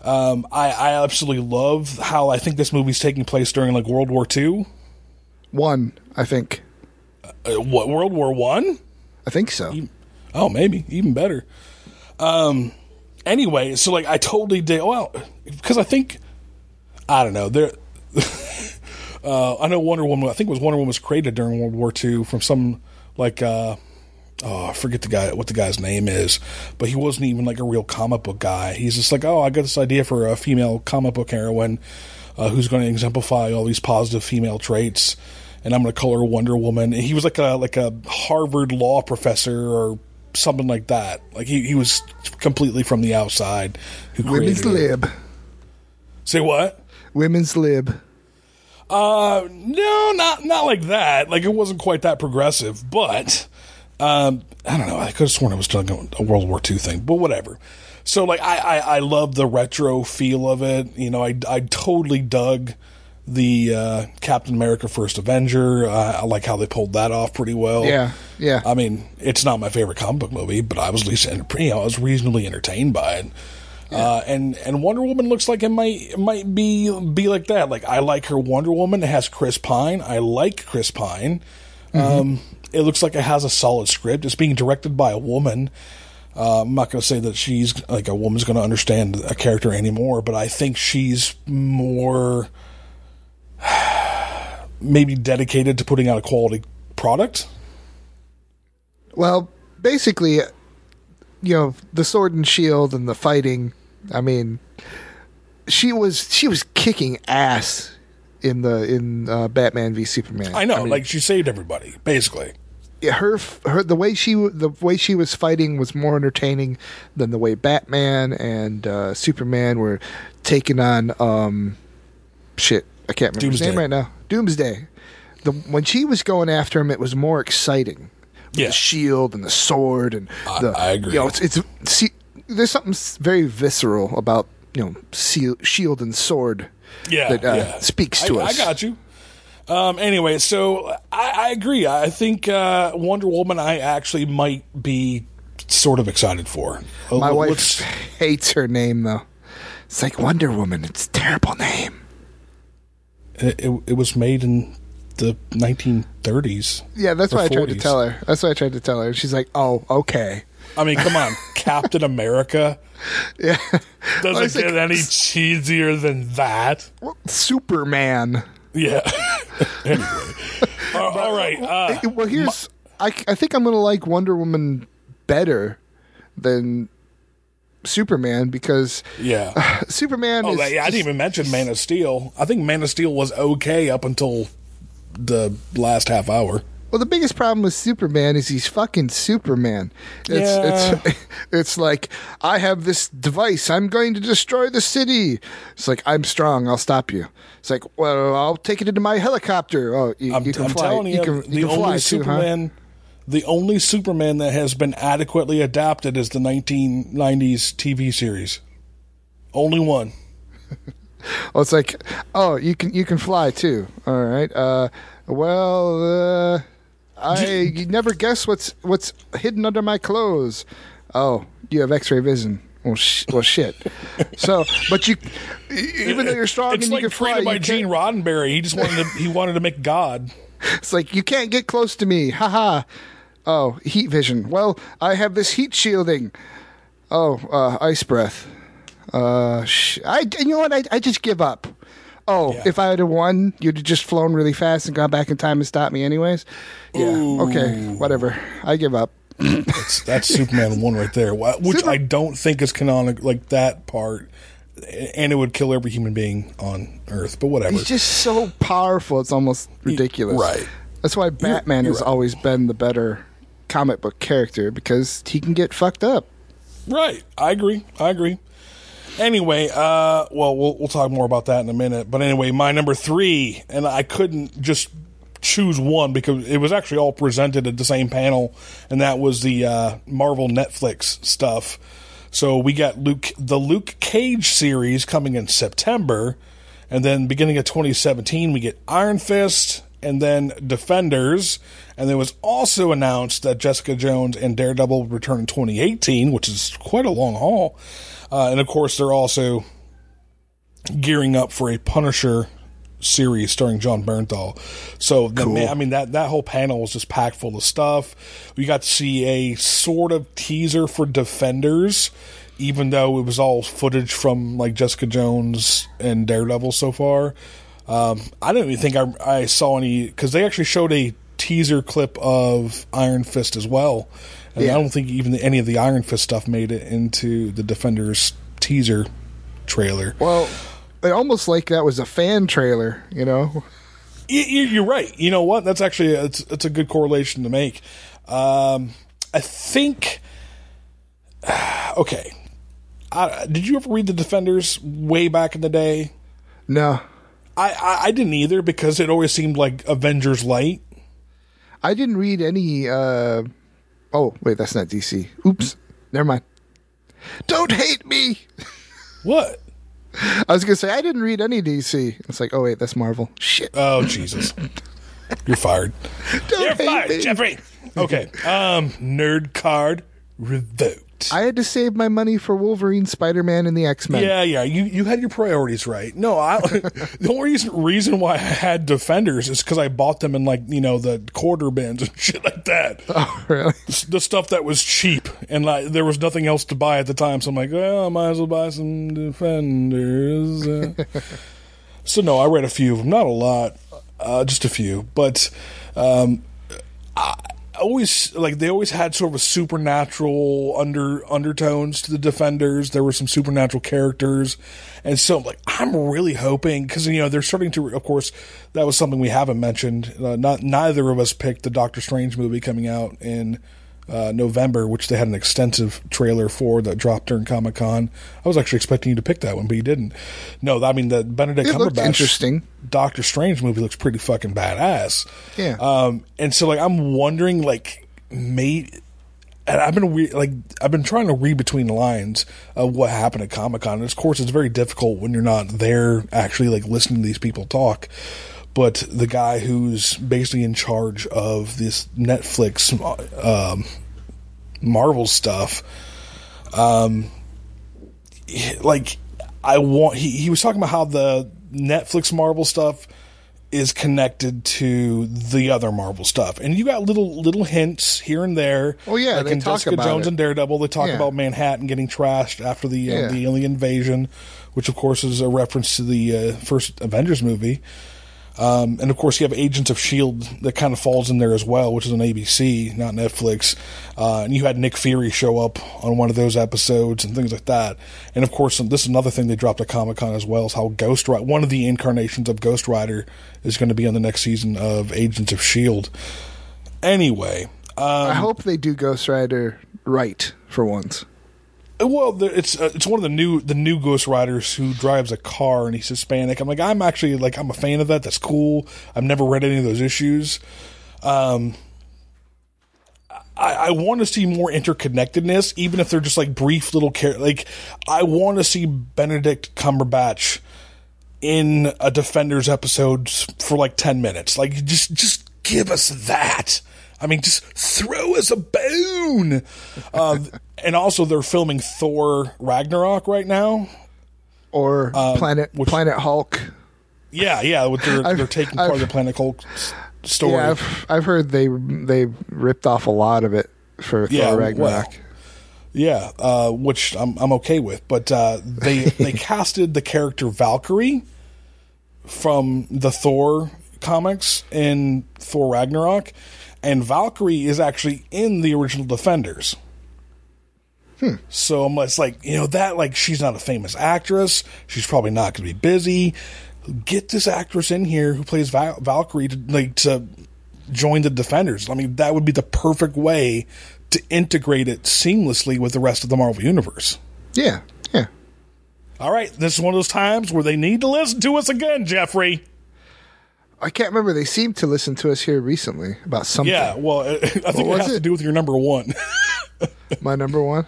I: Um, I, I absolutely love how I think this movie's taking place during like World War Two.
J: One, I think.
I: Uh, what World War One?
J: I think so.
I: Oh, maybe even better. Um. Anyway, so like I totally did well because I think I don't know there uh, I know Wonder Woman. I think it was Wonder Woman was created during World War II from some like uh, oh I forget the guy what the guy's name is, but he wasn't even like a real comic book guy. He's just like oh I got this idea for a female comic book heroine uh, who's going to exemplify all these positive female traits, and I'm going to call her Wonder Woman. And he was like a like a Harvard law professor or something like that. Like he, he was completely from the outside. Who
J: Women's
I: created it.
J: lib.
I: Say what?
J: Women's lib.
I: Uh, no, not not like that. Like it wasn't quite that progressive, but um, I don't know. I could have sworn it was talking a World War II thing, but whatever. So like I, I I love the retro feel of it. You know, I I totally dug the uh, Captain America First Avenger. Uh, I like how they pulled that off pretty well.
J: Yeah, yeah.
I: I mean, it's not my favorite comic book movie, but I was at least you know, I was reasonably entertained by it. Uh, and and Wonder Woman looks like it might it might be be like that. Like I like her Wonder Woman. It has Chris Pine. I like Chris Pine. Um, it looks like it has a solid script. It's being directed by a woman. Uh, I'm not going to say that she's like a woman's going to understand a character anymore, but I think she's more maybe dedicated to putting out a quality product.
J: Well, basically, you know, the sword and shield and the fighting. I mean, she was she was kicking ass in the in uh, Batman v Superman.
I: I know,
J: mean,
I: like she saved everybody, basically.
J: her her the way she the way she was fighting was more entertaining than the way Batman and uh, Superman were taking on um shit I can't remember his name right now Doomsday. The when she was going after him, it was more exciting. With
I: Yeah.
J: the shield and the sword and
I: I-
J: the
I: I agree.
J: You know, it's, it's see, there's something very visceral about you know seal, shield and sword
I: Yeah,
J: that uh,
I: yeah.
J: speaks to
I: I,
J: us.
I: I got you. Um, anyway, so I, I agree. I think uh, Wonder Woman. I actually might be sort of excited for. Uh,
J: My wife
I: let's-
J: hates her name though. It's like Wonder Woman. It's a terrible name.
I: It, it, it was made in the 1930s.
J: Yeah, that's what I tried to tell her. That's what I tried to tell her. She's like, "Oh, okay."
I: I mean, come on, Captain America
J: Yeah,
I: doesn't
J: I was like,
I: get any cheesier than that.
J: Superman.
I: Yeah. anyway, Uh, all right. Uh,
J: well, here's I, I think I'm gonna like Wonder Woman better than Superman because
I: yeah.
J: Superman
I: Oh,
J: is.
I: yeah, I didn't even mention Man of Steel. I think Man of Steel was okay up until the last half hour.
J: Well, the biggest problem with Superman is he's fucking Superman. It's
I: Yeah.
J: it's it's like I have this device. I'm going to destroy the city. It's like I'm strong. I'll stop you. It's like well, I'll take it into my helicopter. Oh, you,
I: I'm,
J: you can
I: I'm
J: fly.
I: telling you,
J: can,
I: the
J: you can
I: only
J: fly too, huh?
I: The only Superman that has been adequately adapted is the 1990s TV series. Only one.
J: well, it's like oh, you can you can fly too. All right. Uh, well, uh, I you never guess what's what's hidden under my clothes. Oh, you have X-ray vision. Well, sh- well, shit. So, but you, even though you're strong
I: It's
J: and
I: like
J: you can fly,
I: by Gene Roddenberry. He just wanted to. he wanted to make God.
J: It's like you can't get close to me. Haha. Oh, heat vision. Well, I have this heat shielding. Oh, uh, ice breath. Uh, sh- I. You know what? I, I just give up. Oh,
I: Yeah.
J: if I had won, you'd have just flown really fast and gone back in time and stopped me, anyways. Yeah. Okay. Whatever. I give up.
I: That's, that's Superman one right there. Which
J: Super-
I: I don't think is canonical. Like that part, and it would kill every human being on Earth. But whatever.
J: He's just so powerful. It's almost ridiculous.
I: right.
J: That's why Batman
I: you're
J: has
I: right.
J: always been the better comic book character because he can get fucked up.
I: Right. I agree. I agree. Anyway, uh, well, we'll we'll talk more about that in a minute. But anyway, my number three, and I couldn't just choose one because it was actually all presented at the same panel, and that was the uh, Marvel Netflix stuff. So we got Luke, the Luke Cage series coming in September, and then beginning of 2017 we get Iron Fist, and then Defenders, and it was also announced that Jessica Jones and Daredevil would return in 2018, which is quite a long haul. Uh, and of course, they're also gearing up for a Punisher series starring Jon Bernthal. So, the man, I mean that that whole panel was just packed full of stuff. We got to see a sort of teaser for Defenders, even though it was all footage from like Jessica Jones and Daredevil so far. Um, I don't even think I, I saw any because they actually showed a teaser clip of Iron Fist as well, and
J: Yeah.
I: I don't think even any of the Iron Fist stuff made it into the Defenders teaser trailer.
J: Well, almost like that was a fan trailer, you know?
I: You're right. You know what? That's actually it's it's a good correlation to make. Um, I think. Okay, I, did you ever read the Defenders way back in the day?
J: No.
I: I, I, I didn't either because it always seemed like Avengers light.
J: I didn't read any. Uh, oh, wait, that's not DC. Oops. Never mind. Don't hate me.
I: What?
J: I was going to say, I didn't read any DC. It's like, oh, wait, that's Marvel. Shit.
I: Oh Jesus! You're fired.
J: Don't
I: You're fired,
J: me.
I: Jeffrey. Okay. Um, nerd card revoked.
J: I had to save my money for Wolverine, Spider Man, and the X Men.
I: Yeah, yeah. You you had your priorities right. No, I the only reason reason why I had Defenders is because I bought them in like you know the quarter bins and shit like that.
J: Oh, really?
I: The stuff that was cheap and like there was nothing else to buy at the time. So I'm like, well, I might as well buy some Defenders. Uh, so no, I read a few of them, not a lot, uh, just a few, but. Um, I always like they always had sort of a supernatural under undertones to the defenders. There were some supernatural characters. And so like i'm really hoping because you know they're starting to of course that was something we haven't mentioned. Uh, not neither of us picked the doctor strange movie coming out in uh, November, which they had an extensive trailer for that dropped during Comic Con. I was actually expecting you to pick that one, but you didn't. No, I mean the Benedict
J: It
I: Cumberbatch
J: interesting.
I: Doctor Strange movie looks pretty fucking badass.
J: Yeah.
I: Um, and so like I'm wondering like may and I've been re- like I've been trying to read between the lines of what happened at Comic Con. And of course, it's very difficult when you're not there actually like listening to these people talk. But the guy who's basically in charge of this Netflix um, Marvel stuff, um, like I want he, he was talking about how the Netflix Marvel stuff is connected to the other Marvel stuff, and you got little little hints here and there.
J: Oh, yeah,
I: like
J: they
I: in
J: talk
I: Jessica
J: about
I: Jones
J: it.
I: and Daredevil, they talk
J: Yeah.
I: about Manhattan getting trashed after the uh,
J: Yeah.
I: the alien invasion, which of course is a reference to the uh, first Avengers movie. Um, and of course, you have Agents of Shield that kind of falls in there as well, which is on ABC, not Netflix. Uh, and you had Nick Fury show up on one of those episodes and things like that. And of course, this is another thing they dropped at Comic Con as well is how Ghost Rider, one of the incarnations of Ghost Rider, is going to be on the next season of Agents of Shield. Anyway,
J: I hope they do Ghost Rider right for once.
I: Well, it's uh, it's one of the new the new Ghost Riders who drives a car and he's Hispanic. I'm like I'm actually like I'm a fan of that. That's cool. I've never read any of those issues. Um, I, I want to see more interconnectedness, even if they're just like brief little care. Like I want to see Benedict Cumberbatch in a Defenders episode for like ten minutes. Like just just give us that. I mean, just throw us a bone. Uh, and also, they're filming Thor Ragnarok right now.
J: Or Planet
I: which-
J: Planet Hulk.
I: Yeah, yeah, what they're they're taking part of
J: I've-
I: the Planet Hulk story.
J: Yeah, I've, I've heard they they ripped off a lot of it for
I: Yeah,
J: Thor
I: well,
J: Ragnarok.
I: Yeah, uh, which I'm I'm okay with, but uh, they they casted the character Valkyrie from the Thor comics in Thor Ragnarok, and Valkyrie is actually in the original Defenders. Hmm. So I'm it's like you know that like she's not a famous actress, she's probably not going to be busy. Get this actress in here who plays Val- Valkyrie to like to join the Defenders. I mean that would be the perfect way to integrate it seamlessly with the rest of the Marvel universe.
J: Yeah, yeah.
I: All right, this is one of those times where they need to listen to us again, Jeffrey.
J: I can't remember. They seemed to listen to us here recently about something.
I: Yeah, well, I think
J: What
I: it has to
J: it?
I: do with your number one.
J: My number one.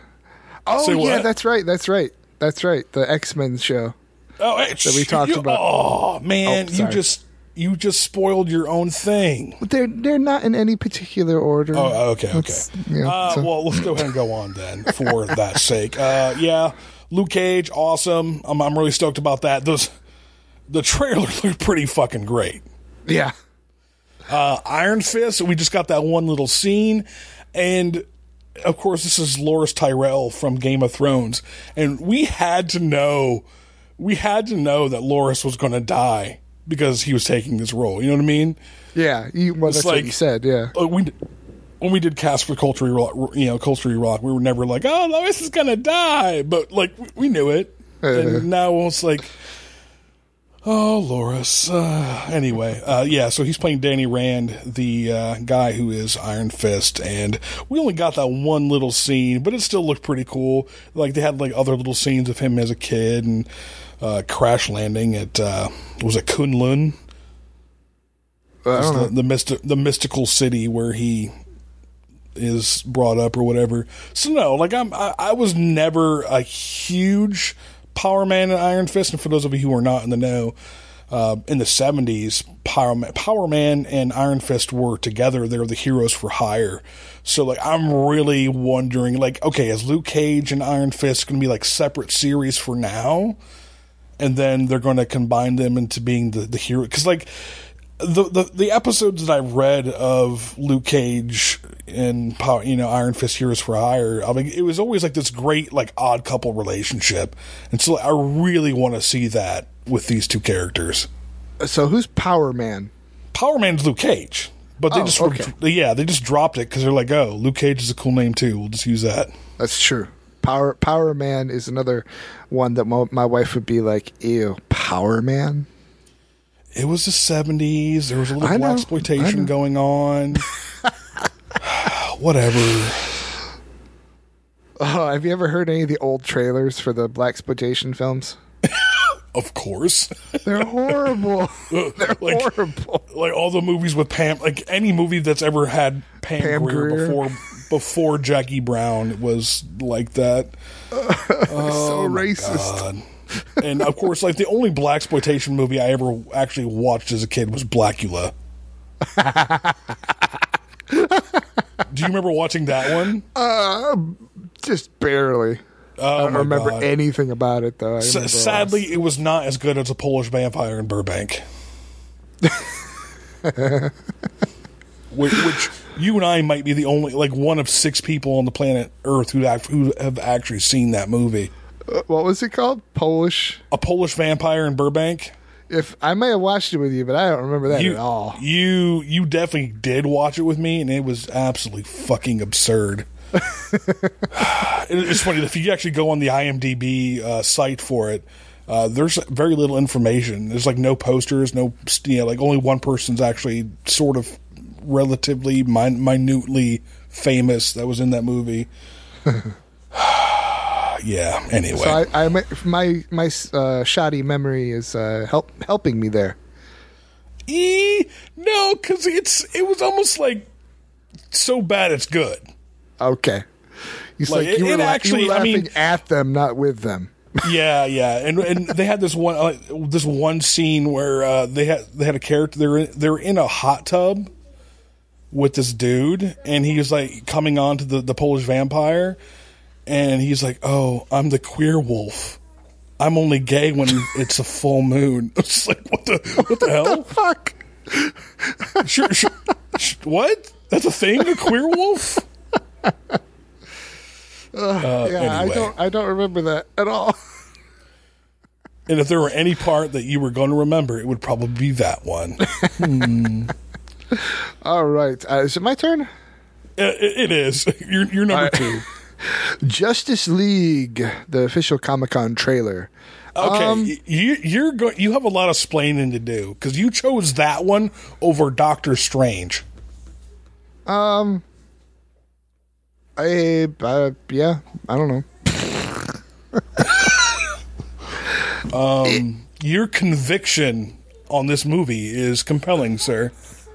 J: Oh
I: Say
J: yeah,
I: what?
J: that's right. That's right. That's right. The X Men show.
I: oh, hey,
J: That we talked
I: you-
J: about.
I: Oh man,
J: Oh,
I: you just you just spoiled your own thing.
J: But they're they're not in any particular order.
I: Oh, okay, okay.
J: It's, you know,
I: Uh,
J: so-
I: well, let's go ahead and go on then, for that sake. Uh, yeah, Luke Cage, awesome. I'm, I'm really stoked about that. Those the trailer looked pretty fucking great.
J: Yeah.
I: Uh, Iron Fist, we just got that one little scene, and of course, this is Loras Tyrell from Game of Thrones, and we had to know, we had to know that Loras was going to die because he was taking this role. You know what I mean?
J: Yeah, you, well, that's what
I: like-
J: you said. Yeah,
I: Uh, we when we did cast for Culture Rock, you know, Culture Rock, we were never like, oh, Lois is gonna die, but like we- we knew it, and now it's like, oh, Loras. Uh, anyway, uh, yeah, so he's playing Danny Rand, the uh, guy who is Iron Fist, and we only got that one little scene, but it still looked pretty cool. Like they had like other little scenes of him as a kid and uh, crash landing at uh, was it Kunlun?
J: I don't know.
I: the, the, mysti- the mystical city where he is brought up or whatever. So no, like I'm, I, I was never a huge Power Man and Iron Fist. And for those of you who are not in the know, uh, in the '70s, Power Man, Power Man and Iron Fist were together. They're the heroes for hire. So like I'm really wondering, like, okay, is Luke Cage and Iron Fist going to be like separate series for now? and then they're going to combine them into being the, the hero because like the, the the episodes that I read of Luke Cage and you know Iron Fist Heroes for Hire, I mean it was always like this great like odd couple relationship, and so I really want to see that with these two characters.
J: So who's Power Man?
I: Power Man's Luke Cage, but they
J: Oh,
I: just
J: okay.
I: yeah they just dropped it because they're like oh Luke Cage is a cool name too, we'll just use that.
J: That's true. Power Power Man is another one that my, my wife would be like, "Ew, Power Man."
I: It was the seventies. There was a little
J: I
I: exploitation going on. Whatever.
J: Oh, have you ever heard any of the old trailers for the black exploitation films?
I: Of course.
J: They're horrible. They're
I: like,
J: horrible.
I: like all the movies with Pam, like any movie that's ever had Pam,
J: Pam
I: Grier,
J: Grier.
I: before before Jackie Brown was like that. Oh
J: so racist.
I: God. And of course, like the only black exploitation movie I ever actually watched as a kid was Blacula. Do you remember watching that one?
J: Uh, just barely.
I: Oh
J: I don't remember
I: God.
J: anything about it though.
I: S- sadly, it was not as good as a Polish vampire in Burbank. which, which you and I might be the only, like, one of six people on the planet Earth who who have actually seen that movie.
J: Uh, what was it called? Polish.
I: A Polish vampire in Burbank.
J: If I may have watched it with you, but I don't remember that
I: You,
J: at all.
I: you, you definitely did watch it with me, and it was absolutely fucking absurd. It's funny if you actually go on the IMDb uh, site for it. Uh, there's very little information. There's like no posters, no you know, like only one person's actually sort of relatively min- minutely famous that was in that movie. yeah. Anyway,
J: So I, I my my, uh, shoddy memory is uh, help helping me there.
I: e no, because it's it was almost like so bad it's good.
J: Okay. It's
I: Like,
J: like, you,
I: it-
J: were
I: it
J: la-
I: actually-
J: you were
I: I
J: laughing
I: mean-
J: at them, not with them.
I: Yeah, yeah, and and they had this one uh, this one scene where uh, they had they had a character they're in, they're in a hot tub with this dude, and he was like coming on to the the Polish vampire, and he's like, "Oh, I'm the queer wolf. I'm only gay when it's a full moon." It's like what the what the hell?
J: Fuck.
I: Sure, sure, sh- what? That's a thing, a queer wolf. Uh,
J: Yeah, I don't I don't remember that at all.
I: And if there were any part that you were going to remember, it would probably be that one.
J: All right. Uh, is it my turn?
I: It, it is. You're, you're number
J: right.
I: two.
J: Justice League, the official Comic Con trailer.
I: Okay,
J: Um,
I: you you're go- you have a lot of splaining to do because you chose that one over Doctor Strange.
J: Um, I, uh, yeah, I don't know.
I: Um, Your conviction on this movie is compelling, sir.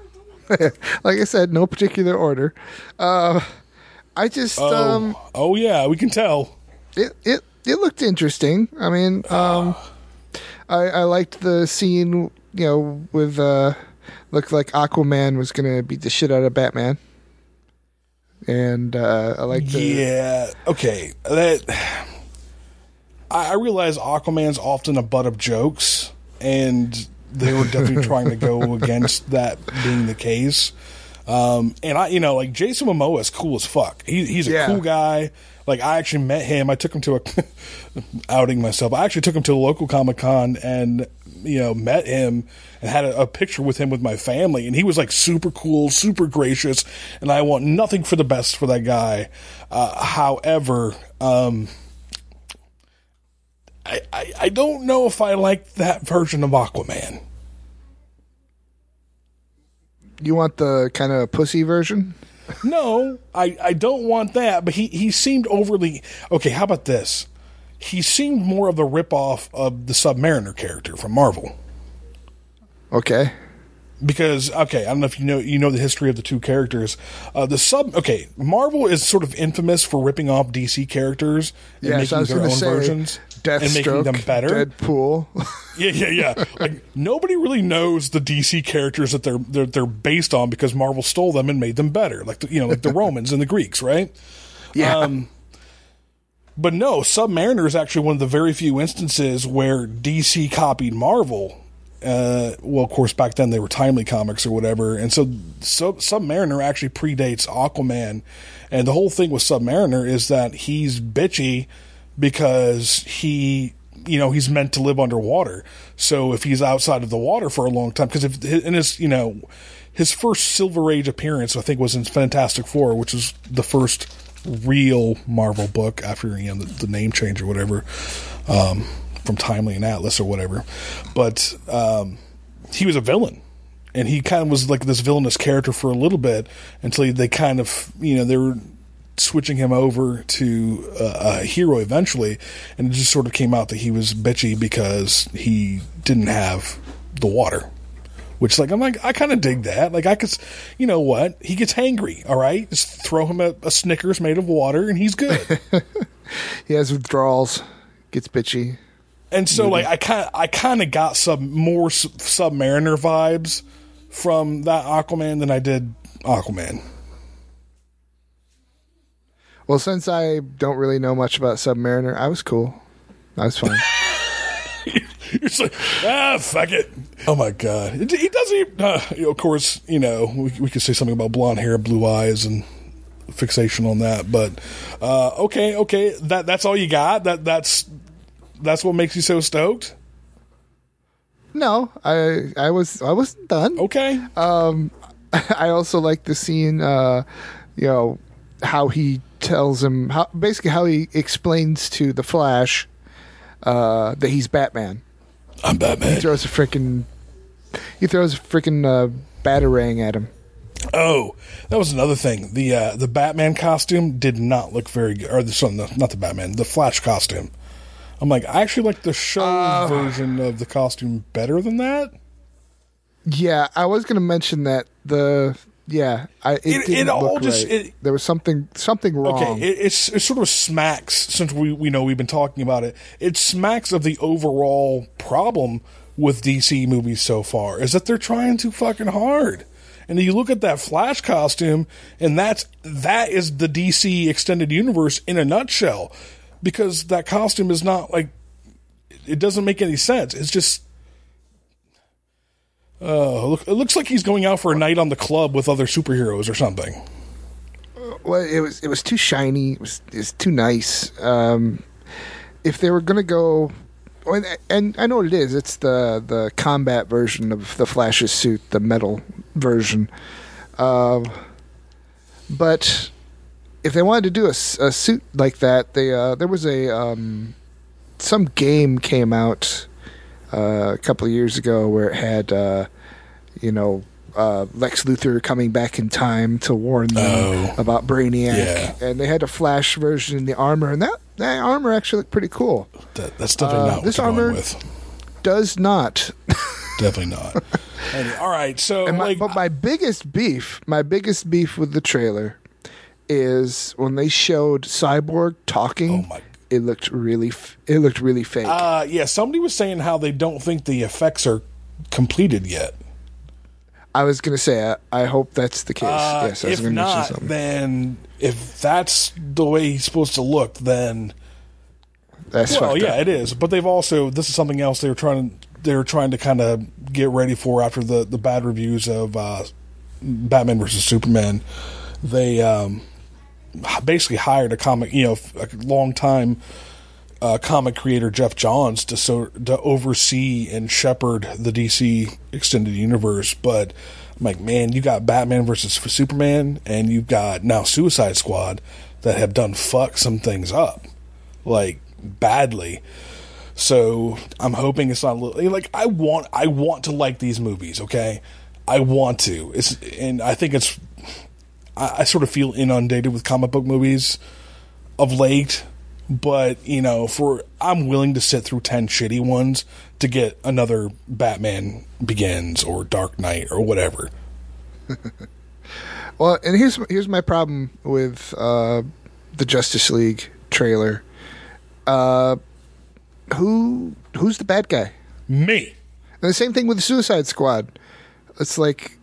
J: like I said, no particular order. Uh, I just,
I: Oh,
J: um,
I: oh yeah, we can tell.
J: it, it, it looked interesting. I mean, um, I, I liked the scene, you know, with, uh, looked like Aquaman was going to beat the shit out of Batman. And, uh, I like the,
I: Yeah. Okay. That I, I realize Aquaman's often a butt of jokes, and they were definitely trying to go against that being the case. Um, and I, you know, like Jason Momoa is cool as fuck. He, he's a
J: Yeah.
I: cool guy. Like I actually met him. I took him to a outing myself. I actually took him to a local Comic Con and you know met him and had a, a picture with him with my family, and he was like super cool, super gracious, and I want nothing for the best for that guy. Uh, however, um, I, I I don't know if I like that version of Aquaman.
J: You want the kind of pussy version?
I: No, I, I don't want that. But he, he seemed overly okay. How about this? He seemed more of the ripoff of the Submariner character from Marvel.
J: Okay.
I: Because okay, I don't know if you know you know the history of the two characters. Uh, the sub okay, Marvel is sort of infamous for ripping off DC characters and
J: Yes, I
I: making
J: was
I: their own
J: say
I: versions and making
J: Deathstroke,
I: them better.
J: Deadpool.
I: Yeah, yeah, yeah. like nobody really knows the DC characters that they're they're they're based on because Marvel stole them and made them better. Like the, you know, like the Romans and the Greeks, right?
J: yeah.
I: Um, but no, Submariner is actually one of the very few instances where DC copied Marvel. Uh, well, of course, back then they were Timely Comics or whatever, and so, so Submariner actually predates Aquaman. And the whole thing with Submariner is that he's bitchy because he, you know, he's meant to live underwater. So if he's outside of the water for a long time, because if in his, you know, his first Silver Age appearance, I think, was in Fantastic Four, which was the first real Marvel book after you know the, the name change or whatever um, from Timely and Atlas or whatever. But um, he was a villain, and he kind of was like this villainous character for a little bit until they kind of you know they were switching him over to uh, a hero eventually, and it just sort of came out that he was bitchy because he didn't have the water. Which, like, I'm like, I kind of dig that. Like, I could, you know what? He gets hangry, all right? Just throw him a, a Snickers made of water, and he's good.
J: he has withdrawals, gets bitchy.
I: and so, like, I kind of, I kind of got some more Submariner vibes from that Aquaman than I did Aquaman.
J: Well, since I don't really know much about Submariner, I was cool. I was fine.
I: It's like, ah, fuck it. Oh my god, It- he doesn't. Even, uh, you know, of course, you know we, we could say something about blonde hair, blue eyes, and fixation on that. But uh, okay, okay, that that's all you got. That that's that's what makes you so stoked.
J: no, I I was I wasn't done.
I: Okay, Um,
J: I also like the scene, uh, you know, how he tells him how basically how he explains to the Flash uh, that he's Batman.
I: I'm Batman.
J: He throws a freaking he throws a freaking uh, batarang at him.
I: Oh, that was another thing. The uh, the Batman costume did not look very good. Or the sorry, no, not the Batman, the Flash costume. I'm like, I actually like the show version of the costume better than that.
J: Yeah, I was going to mention that the yeah, I, it,
I: It- it all just-
J: right.
I: it-
J: there was something something wrong.
I: Okay, it, it's it sort of smacks since we we know we've been talking about it. It smacks of the overall problem with DC movies so far is that they're trying too fucking hard. And you look at that Flash costume, and that's that is the DC extended universe in a nutshell, because that costume is not like it doesn't make any sense. It's just. Uh, look, it looks like he's going out for a night on the club with other superheroes or something.
J: well, it was it was too shiny. It was it was too nice. Um, if they were going to go, and, and I know what it is. It's the the combat version of the Flash's suit, the metal version. Um, but if they wanted to do a suit like that, they uh, there was a um, some game came out uh, a couple of years ago where it had uh, you know uh, Lex Luthor coming back in time to warn them
I: Oh.
J: about Brainiac,
I: Yeah.
J: and they had a Flash version in the armor, and that that armor actually looked pretty cool.
I: That, that's definitely
J: Uh,
I: not
J: this armor-
I: with.
J: Does not.
I: Definitely not. Anyway, all right, so
J: my,
I: like,
J: but my biggest beef, my biggest beef with the trailer is when they showed Cyborg talking.
I: Oh my-
J: It looked really, f- it looked really fake.
I: uh, yeah, somebody was saying how they don't think the effects are completed yet.
J: I was gonna say, I, I hope that's the case.
I: Uh,
J: yes, I was
I: if not,
J: something.
I: then if that's the way he's supposed to look, then
J: That's
I: well, yeah,
J: up.
I: it is. But they've also this is something else they were trying they were trying to kind of get ready for after the the bad reviews of uh, Batman versus Superman. They um, basically hired a comic, you know, a long time uh, comic creator Geoff Johns to so to oversee and shepherd the DC extended universe, but I'm like, man, you got Batman versus Superman, and you've got now Suicide Squad that have done fuck some things up, like badly. So I'm hoping it's not like I want I want to like these movies. Okay, I want to. It's and I think it's I, I sort of feel inundated with comic book movies of late. But you know, for I'm willing to sit through ten shitty ones to get another Batman Begins or Dark Knight or whatever.
J: Well, and here's here's my problem with uh, the Justice League trailer. Uh, who who's the bad guy?
I: Me.
J: And the same thing with the Suicide Squad. It's like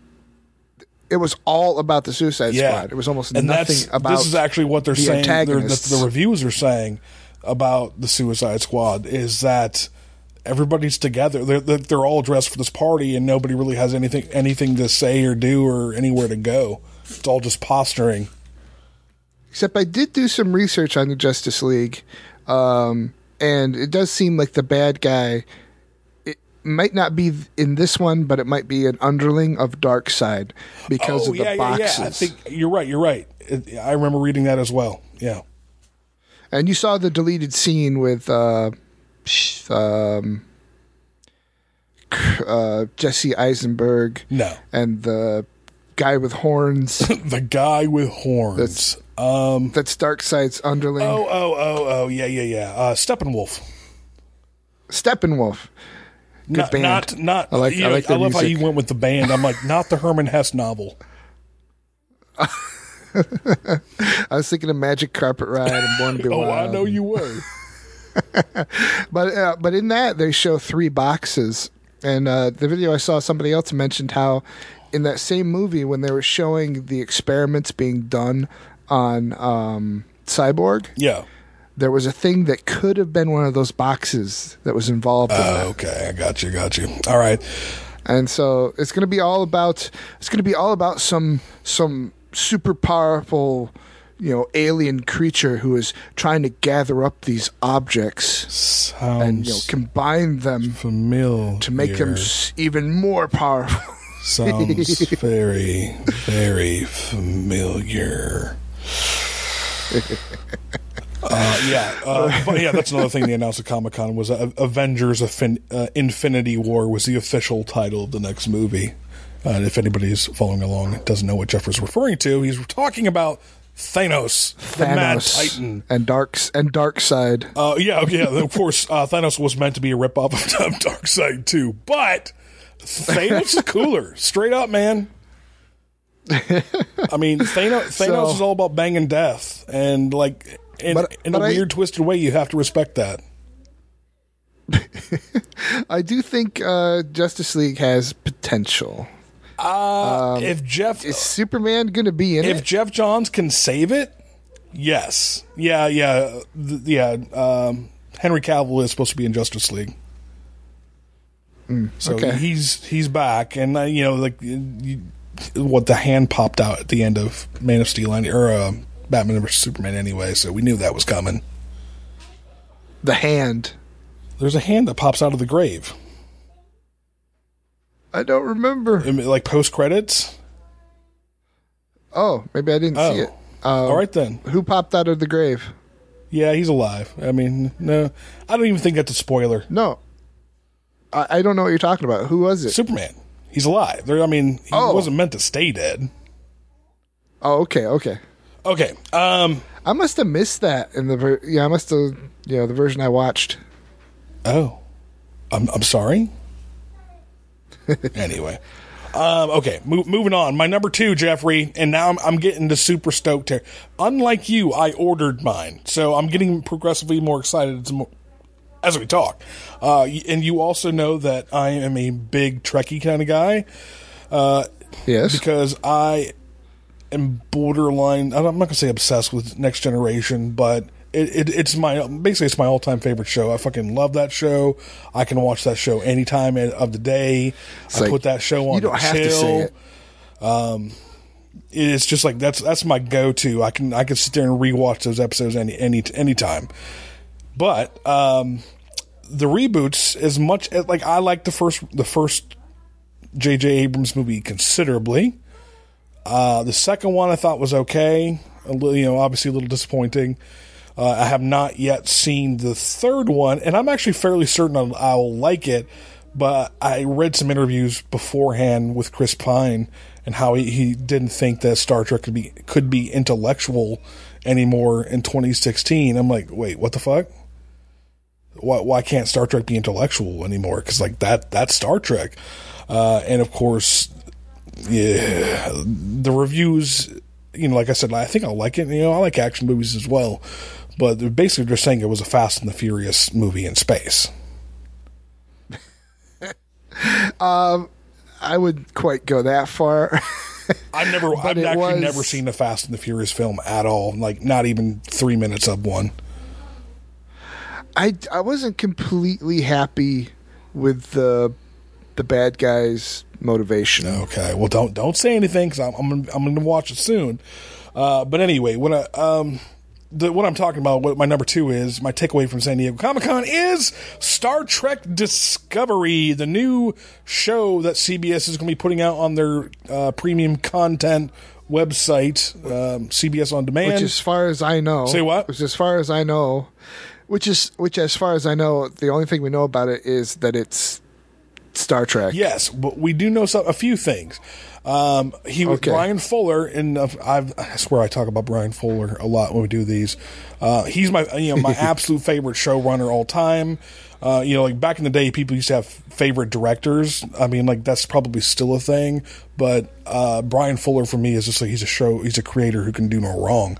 J: it was all about the Suicide
I: Yeah,
J: Squad. It was almost
I: and
J: nothing about.
I: This is actually what they're
J: the
I: saying. The, the reviews are saying about the Suicide Squad is that everybody's together. They're they're they're all dressed for this party, and nobody really has anything anything to say or do or anywhere to go. It's all just posturing.
J: Except I did do some research on the Justice League, um, and it does seem like the bad guy. It might not be in this one, but it might be an underling of Darkseid because
I: oh
J: of the
I: yeah, yeah,
J: boxes.
I: yeah. I think you're right. You're right. I remember reading that as well. Yeah.
J: And you saw the deleted scene with uh, um, uh, Jesse Eisenberg.
I: No.
J: And the guy with horns.
I: the guy with horns.
J: That's,
I: um,
J: that's Darkseid's underling.
I: Oh, oh, oh, oh, yeah, yeah, yeah. Uh, Steppenwolf.
J: Steppenwolf. Good
I: not,
J: band.
I: Not, not.
J: I like.
I: you
J: I
I: know,
J: like their
I: love how
J: music.
I: you went with the band. I'm like, not the Herman Hess novel.
J: I was thinking of Magic Carpet Ride and Born to Be
I: oh,
J: Wild.
I: I know you were.
J: but uh, but in that they show three boxes, and uh, the video I saw somebody else mentioned how in that same movie when they were showing the experiments being done on um, Cyborg,
I: Yeah.
J: There was a thing that could have been one of those boxes that was involved in oh, that.
I: Oh, okay, I got you, got you. All right.
J: And so it's going to be all about it's going to be all about some some super powerful, you know, alien creature who is trying to gather up these objects
I: Sounds
J: and you know combine them
I: familiar.
J: to make them even more powerful.
I: Sounds very, very familiar. Uh, yeah, uh, but yeah, that's another thing they announced at Comic Con was uh, Avengers: Affin- uh, Infinity War was the official title of the next movie. Uh, and if anybody's following along doesn't know what Jeff was referring to, he's talking about Thanos, the Mad
J: Thanos
I: Titan.
J: and Darks and Darkseid.
I: Uh, yeah, yeah. Of course, uh, Thanos was meant to be a ripoff of, Darkseid too, but Thanos is cooler. Straight up, man. I mean, Thanos, Thanos
J: So-
I: is all about banging death, and like in,
J: But-
I: in
J: but
I: a
J: I-
I: weird, twisted way, you have to respect that.
J: I do think uh, Justice League has potential.
I: Uh, if Jeff,
J: Is Superman going to be in
I: if
J: it?
I: Geoff Johns can save it, yes, yeah, yeah, th- yeah. Um, Henry Cavill is supposed to be in Justice League. So
J: okay.
I: he's he's back, and uh, you know, like you, what the hand popped out at the end of Man of Steel and or uh, Batman vs Superman anyway, so we knew that was coming.
J: The hand.
I: There's a hand that pops out of the grave,
J: I don't remember.
I: I mean, like post credits.
J: Oh, maybe I didn't
I: Oh,
J: see it. Uh,
I: all right then.
J: Who popped out of the grave?
I: Yeah, he's alive. I mean, no, I don't even think that's a spoiler.
J: No. I, I don't know what you're talking about. Who was it?
I: Superman, he's alive. There, I mean, he
J: Oh.
I: wasn't meant to stay dead.
J: oh, okay, okay.
I: Okay, um,
J: I must have missed that in the ver- yeah. I must have you know the version I watched.
I: Oh, I'm I'm sorry. anyway, um, okay, mo- moving on. My number two, Jeffrey, and now I'm, I'm getting to super stoked here. Unlike you, I ordered mine, so I'm getting progressively more excited as, mo- as we talk. Uh, and you also know that I am a big Trekkie kind of guy
J: Yes.
I: because I am borderline. I'm not to say obsessed with Next Generation, but it, it, it's my basically it's my all time favorite show. I fucking love that show. I can watch that show any time of the day. I
J: like,
I: put that show on.
J: you don't have to say
I: chill.
J: it.
I: It's just like that's that's my go to. I can I can sit there and rewatch those episodes any any any time. But um, the reboots, as much as like I like the first the first J.J. Abrams movie considerably. Uh, the second one I thought was okay. Little, you know, obviously a little disappointing. Uh, I have not yet seen the third one, and I'm actually fairly certain I'll, I'll like it. But I read some interviews beforehand with Chris Pine and how he, he didn't think that Star Trek could be could be intellectual anymore in 2016. I'm like, wait, what the fuck? Why, why can't Star Trek be intellectual anymore? Because like that that's Star Trek, uh, and of course, yeah, the reviews. You know, like I said, I think I'll like it. You know, I like action movies as well, but they're basically just saying it was a Fast and the Furious movie in space.
J: Um, I would quite go that far.
I: I've never, I've actually
J: was-
I: never seen a Fast and the Furious film at all. Like not even three minutes of one.
J: I I wasn't completely happy with the the bad guys' motivation.
I: Okay, well don't don't say anything because I'm I'm gonna, I'm going to watch it soon. Uh, but anyway, when I um. The, what I'm talking about, what my number two is, my takeaway from San Diego Comic Con is Star Trek Discovery, the new show that CBS is going to be putting out on their uh, premium content website, um, CBS on Demand.
J: Which, as far as I know,
I: Say what?
J: Which, as far as I know, which is which, as far as I know, the only thing we know about it is that it's Star Trek.
I: Yes, but we do know some, a few things. Um, he was
J: Okay.
I: Bryan Fuller, and uh, I've, I swear I talk about Bryan Fuller a lot when we do these. Uh, he's my you know my absolute favorite showrunner all time. Uh, you know, like back in the day, people used to have favorite directors. I mean, like that's probably still a thing. But uh, Bryan Fuller for me is just like he's a show, he's a creator who can do no wrong.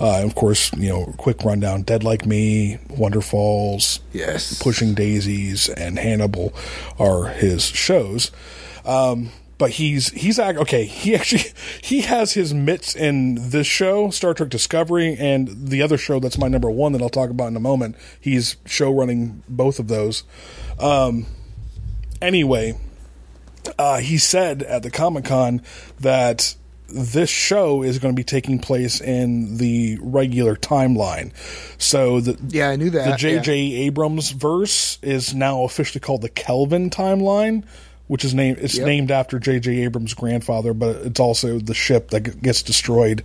I: Uh, of course, you know, quick rundown: Dead Like Me, Wonderfalls,
J: Yes.
I: Pushing Daisies and Hannibal are his shows. Um, but he's he's okay. He actually he has his mitts in this show, Star Trek Discovery, and the other show that's my number one that I'll talk about in a moment. He's show running both of those. Um, anyway, uh, he said at the Comic Con that this show is going to be taking place in the regular timeline. So the
J: Yeah, I knew that,
I: the J.J. Abrams verse is now officially called the Kelvin timeline, which is named it's
J: Yep.
I: named after J.J. Abrams' grandfather, but it's also the ship that gets destroyed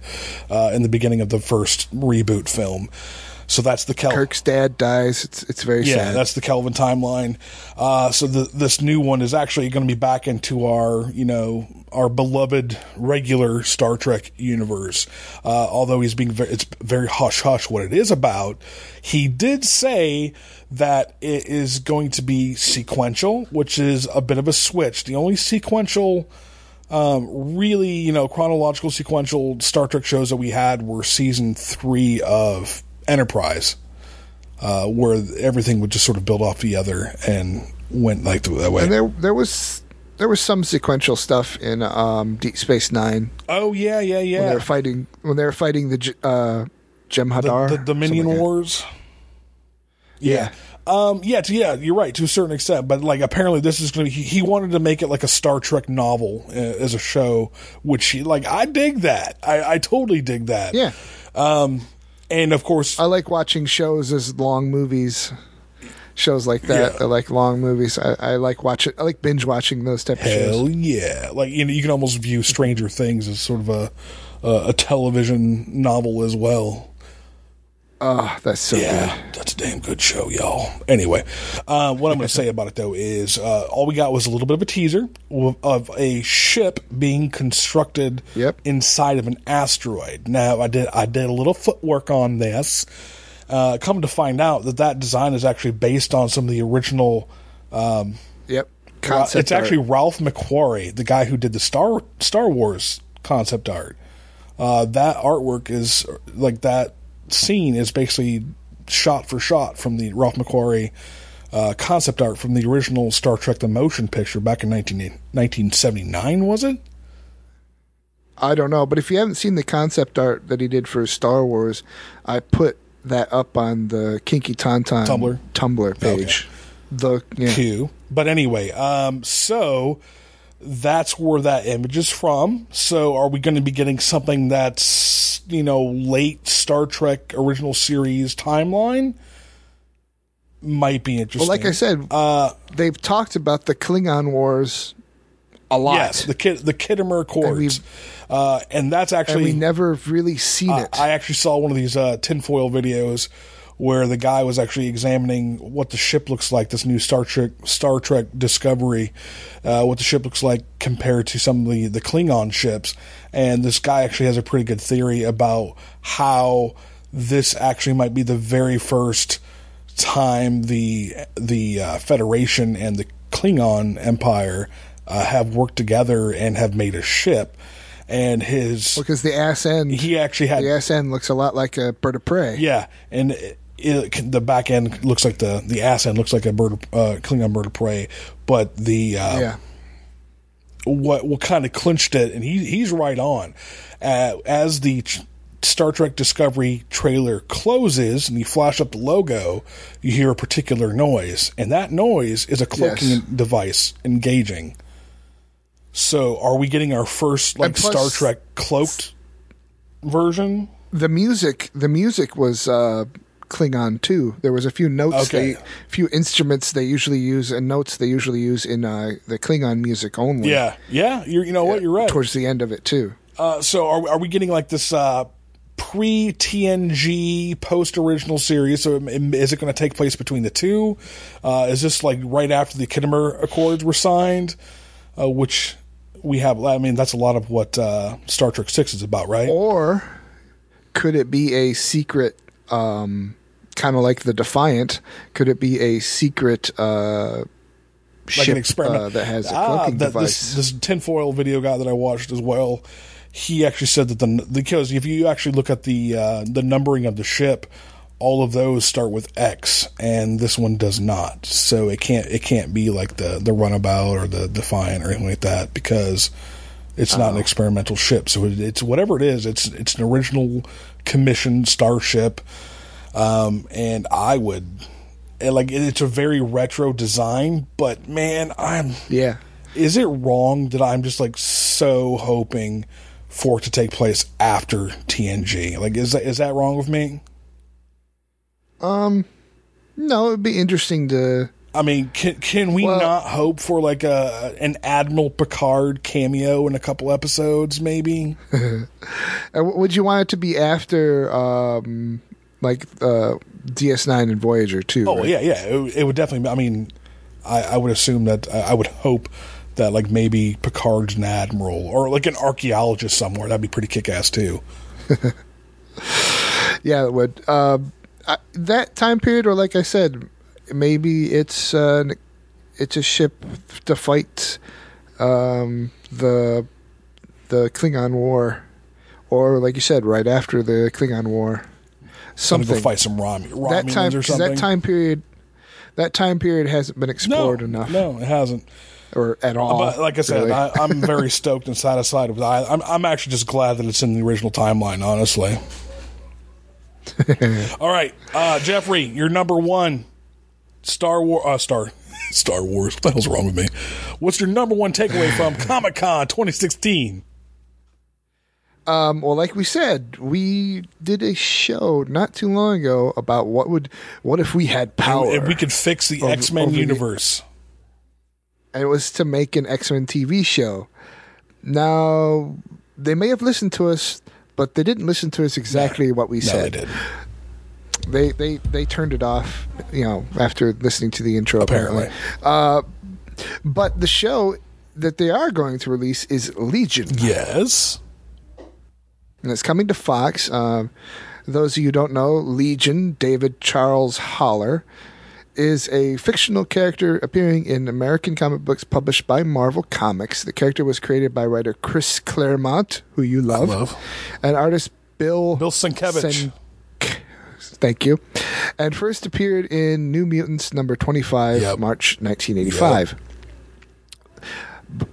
I: uh, in the beginning of the first reboot film. So that's the Kelvin.
J: Kirk's dad dies. It's it's very
I: Yeah,
J: sad.
I: that's the Kelvin timeline. Uh, so the, this new one is actually going to be back into our, you know, our beloved regular Star Trek universe. Uh, although he's being very, it's very hush hush what it is about. He did say that it is going to be sequential, which is a bit of a switch. The only sequential um, really, you know, chronological sequential Star Trek shows that we had were season three of Enterprise, uh, where everything would just sort of build off the other and went like that way.
J: and there there was there was some sequential stuff in um, Deep Space Nine
I: oh yeah, yeah, yeah.
J: when they
I: yeah.
J: were fighting when they were fighting the uh, Jem'Hadar,
I: The, the Dominion
J: something like that.
I: Wars. Yeah. Um, yeah, to, yeah, you're right to a certain extent, but like apparently this is going to, he, he wanted to make it like a Star Trek novel uh, as a show, which he, like, I dig that. I, I totally dig that.
J: Yeah,
I: Um, and of course,
J: I like watching shows as long movies. Shows like that,
I: Yeah.
J: I like long movies. I, I like watch. I like binge watching those type of
I: Hell
J: shows.
I: yeah! Like you know, you can almost view Stranger Things as sort of a a, a television novel as well.
J: Oh, that's so
I: yeah,
J: good.
I: that's a damn good show, y'all. Anyway, uh, what I'm going to say about it though is uh, all we got was a little bit of a teaser of, of a ship being constructed
J: Yep.
I: inside of an asteroid. Now, I did I did a little footwork on this. Uh, come to find out that that design is actually based on some of the original. Um,
J: Yep. Concept
I: it's actually. Ralph McQuarrie, the guy who did the Star Star Wars concept art. Uh, that artwork is like that scene is basically shot for shot from the Ralph McQuarrie uh, concept art from the original Star Trek: The Motion Picture back in 19, 1979, was it?
J: I don't know, but if you haven't seen the concept art that he did for Star Wars, I put that up on the Kinky Tauntaun
I: Tumblr?
J: Tumblr page. The yeah.
I: Q. But anyway, um, so that's where that image is from. So are we going to be getting something that's, you know, late Star Trek original series timeline? might be interesting.
J: Well, like I said,
I: uh,
J: they've talked about the Klingon Wars a lot.
I: yes, the Kid, the Khitomer Accords,
J: we've-
I: uh, and that's
J: and
I: actually
J: we never really seen
I: Uh,
J: it.
I: I actually saw one of these uh, tinfoil videos where the guy was actually examining what the ship looks like. This new Star Trek Star Trek Discovery, uh, what the ship looks like compared to some of the the Klingon ships, and this guy actually has a pretty good theory about how this actually might be the very first time the the uh, Federation and the Klingon Empire uh, have worked together and have made a ship. And his
J: because the ass end,
I: he actually had
J: the ass end looks a lot like a bird of prey.
I: yeah, and it, the back end looks like the the ass end looks like a bird, of- uh, Klingon bird of prey, but the uh,
J: yeah.
I: what what kind of clinched it, and he he's right on. Uh, as the Star Trek Discovery trailer closes and you flash up the logo, you hear a particular noise, and that noise is a cloaking
J: Yes.
I: device engaging. So, are we getting our first like
J: plus-
I: Star Trek cloaked version?
J: The music, the music was uh, Klingon too. There was a few notes,
I: Okay.
J: they, few instruments they usually use, and notes they usually use in uh, the Klingon music only.
I: Yeah, yeah. You're, you know what? You're right.
J: Towards the end of it too.
I: Uh, so are are we getting like this uh, pre TNG post original series? So is it going to take place between the two? Uh, is this like right after the Khitomer Accords were signed? Uh, which we have. I mean, that's a lot of what uh, Star Trek Six is about, right?
J: Or could it be a secret, um, kind of like the Defiant? Could it be a secret uh,
I: like
J: ship
I: an experiment
J: uh, that has a
I: Ah,
J: cloaking device?
I: This, this tinfoil video guy that I watched as well. He actually said that the because if you actually look at the uh, the numbering of the ship, all of those start with X, and this one does not. So it can't it can't be like the the runabout or the Defiant or anything like that because it's not an experimental ship. So it, it's whatever it is. It's it's an original commissioned starship, um, and I would. and, Like it's a very retro design, but man, I'm
J: yeah.
I: is it wrong that I'm just like so hoping for it to take place after TNG? Like, is that is that wrong with me?
J: Um, no, it'd be interesting to.
I: I mean, can can we
J: Well-
I: not hope for like a an Admiral Picard cameo in a couple episodes, maybe?
J: Uh, would you want it to be after, um, like uh, DS9 and Voyager too?
I: Oh
J: right?
I: yeah, yeah. It, it would definitely. Be, I mean, I, I would assume that I I would hope that like maybe Picard's an admiral or like an archaeologist somewhere. That'd be pretty kick ass too.
J: Yeah, it would. Um, I, that time period, or like I said, maybe it's uh, it's a ship to fight um, the the Klingon War, or like you said, right after the Klingon War, something.
I: go fight some Rom- Romulans
J: that time,
I: or something.
J: that time period, that time period hasn't been
I: no,
J: explored enough,
I: no, it hasn't.
J: or at all.
I: But like I said,
J: really.
I: I, I'm very stoked and satisfied with it. I, I'm, I'm actually just glad that it's in the original timeline, honestly. All right, uh, Jeffrey, you're number one. Star War, uh, Star, Star Wars. What the hell's wrong with me? What's your number one takeaway from Comic Con 2016?
J: Um, well, like we said, we did a show not too long ago about what would what if we had power,
I: If we could fix the X Men universe.
J: and it was to make an X Men TV show. Now they may have listened to us, but they didn't listen to us exactly what we
I: No, they
J: said. They they they turned it off, you know, after listening to the intro.
I: Apparently.
J: Uh, but the show that they are going to release is Legion.
I: Yes.
J: and it's coming to Fox. Um, those of you who don't know, Legion, David Charles Haller, is a fictional character appearing in American comic books published by Marvel Comics. The character was created by writer Chris Claremont, who you love,
I: love.
J: and artist Bill
I: Bill Sienkiewicz.
J: Thank you. And first appeared in New Mutants number 25,
I: Yep.
J: March 1985.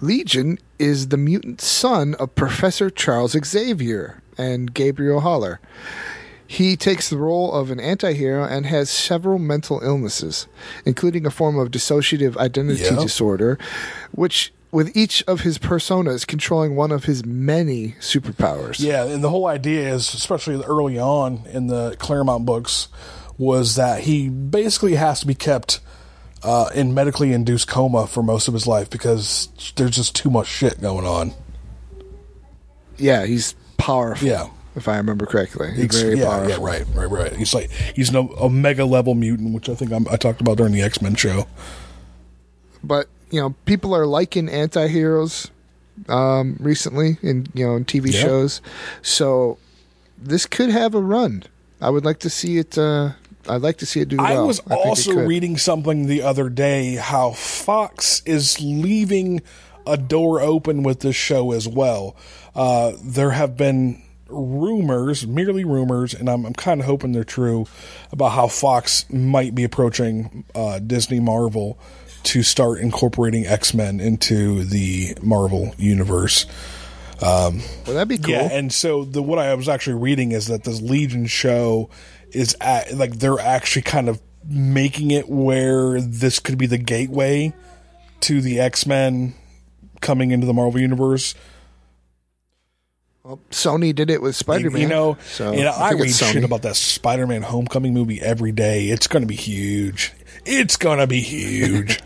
J: Legion is the mutant son of Professor Charles Xavier and Gabrielle Haller. He takes the role of an antihero and has several mental illnesses, including a form of dissociative identity
I: Yep.
J: disorder, which, with each of his personas controlling one of his many superpowers.
I: Yeah, and the whole idea is, especially early on in the Claremont books, was that he basically has to be kept uh, in medically induced coma for most of his life because there's just too much shit going on.
J: Yeah, he's powerful.
I: Yeah.
J: if I remember correctly, he's
I: Ex-
J: very
I: yeah,
J: powerful.
I: yeah, right, right, right. He's like he's no a mega level mutant, which I think I'm, I talked about during the X Men show.
J: But you know, people are liking anti-heroes um, recently in you know in TV
I: Yeah.
J: shows, so this could have a run. I would like to see it. Uh, I'd like to see it do Well.
I: I
J: was it
I: also reading something the other day how Fox is leaving a door open with this show as well. Uh, there have been rumors, merely rumors, and I'm, I'm kind of hoping they're true, about how Fox might be approaching uh, Disney Marvel to start incorporating X Men into the Marvel universe. Um,
J: well, that'd be cool.
I: Yeah, and so the what I was actually reading is that this Legion show is at, like they're actually kind of making it where this could be the gateway to the X Men coming into the Marvel universe.
J: Well, Sony did it with Spider-Man.
I: You know,
J: so
I: you know, I,
J: think
I: read shit about that Spider-Man Homecoming movie every day. It's going to be huge. It's going to be huge.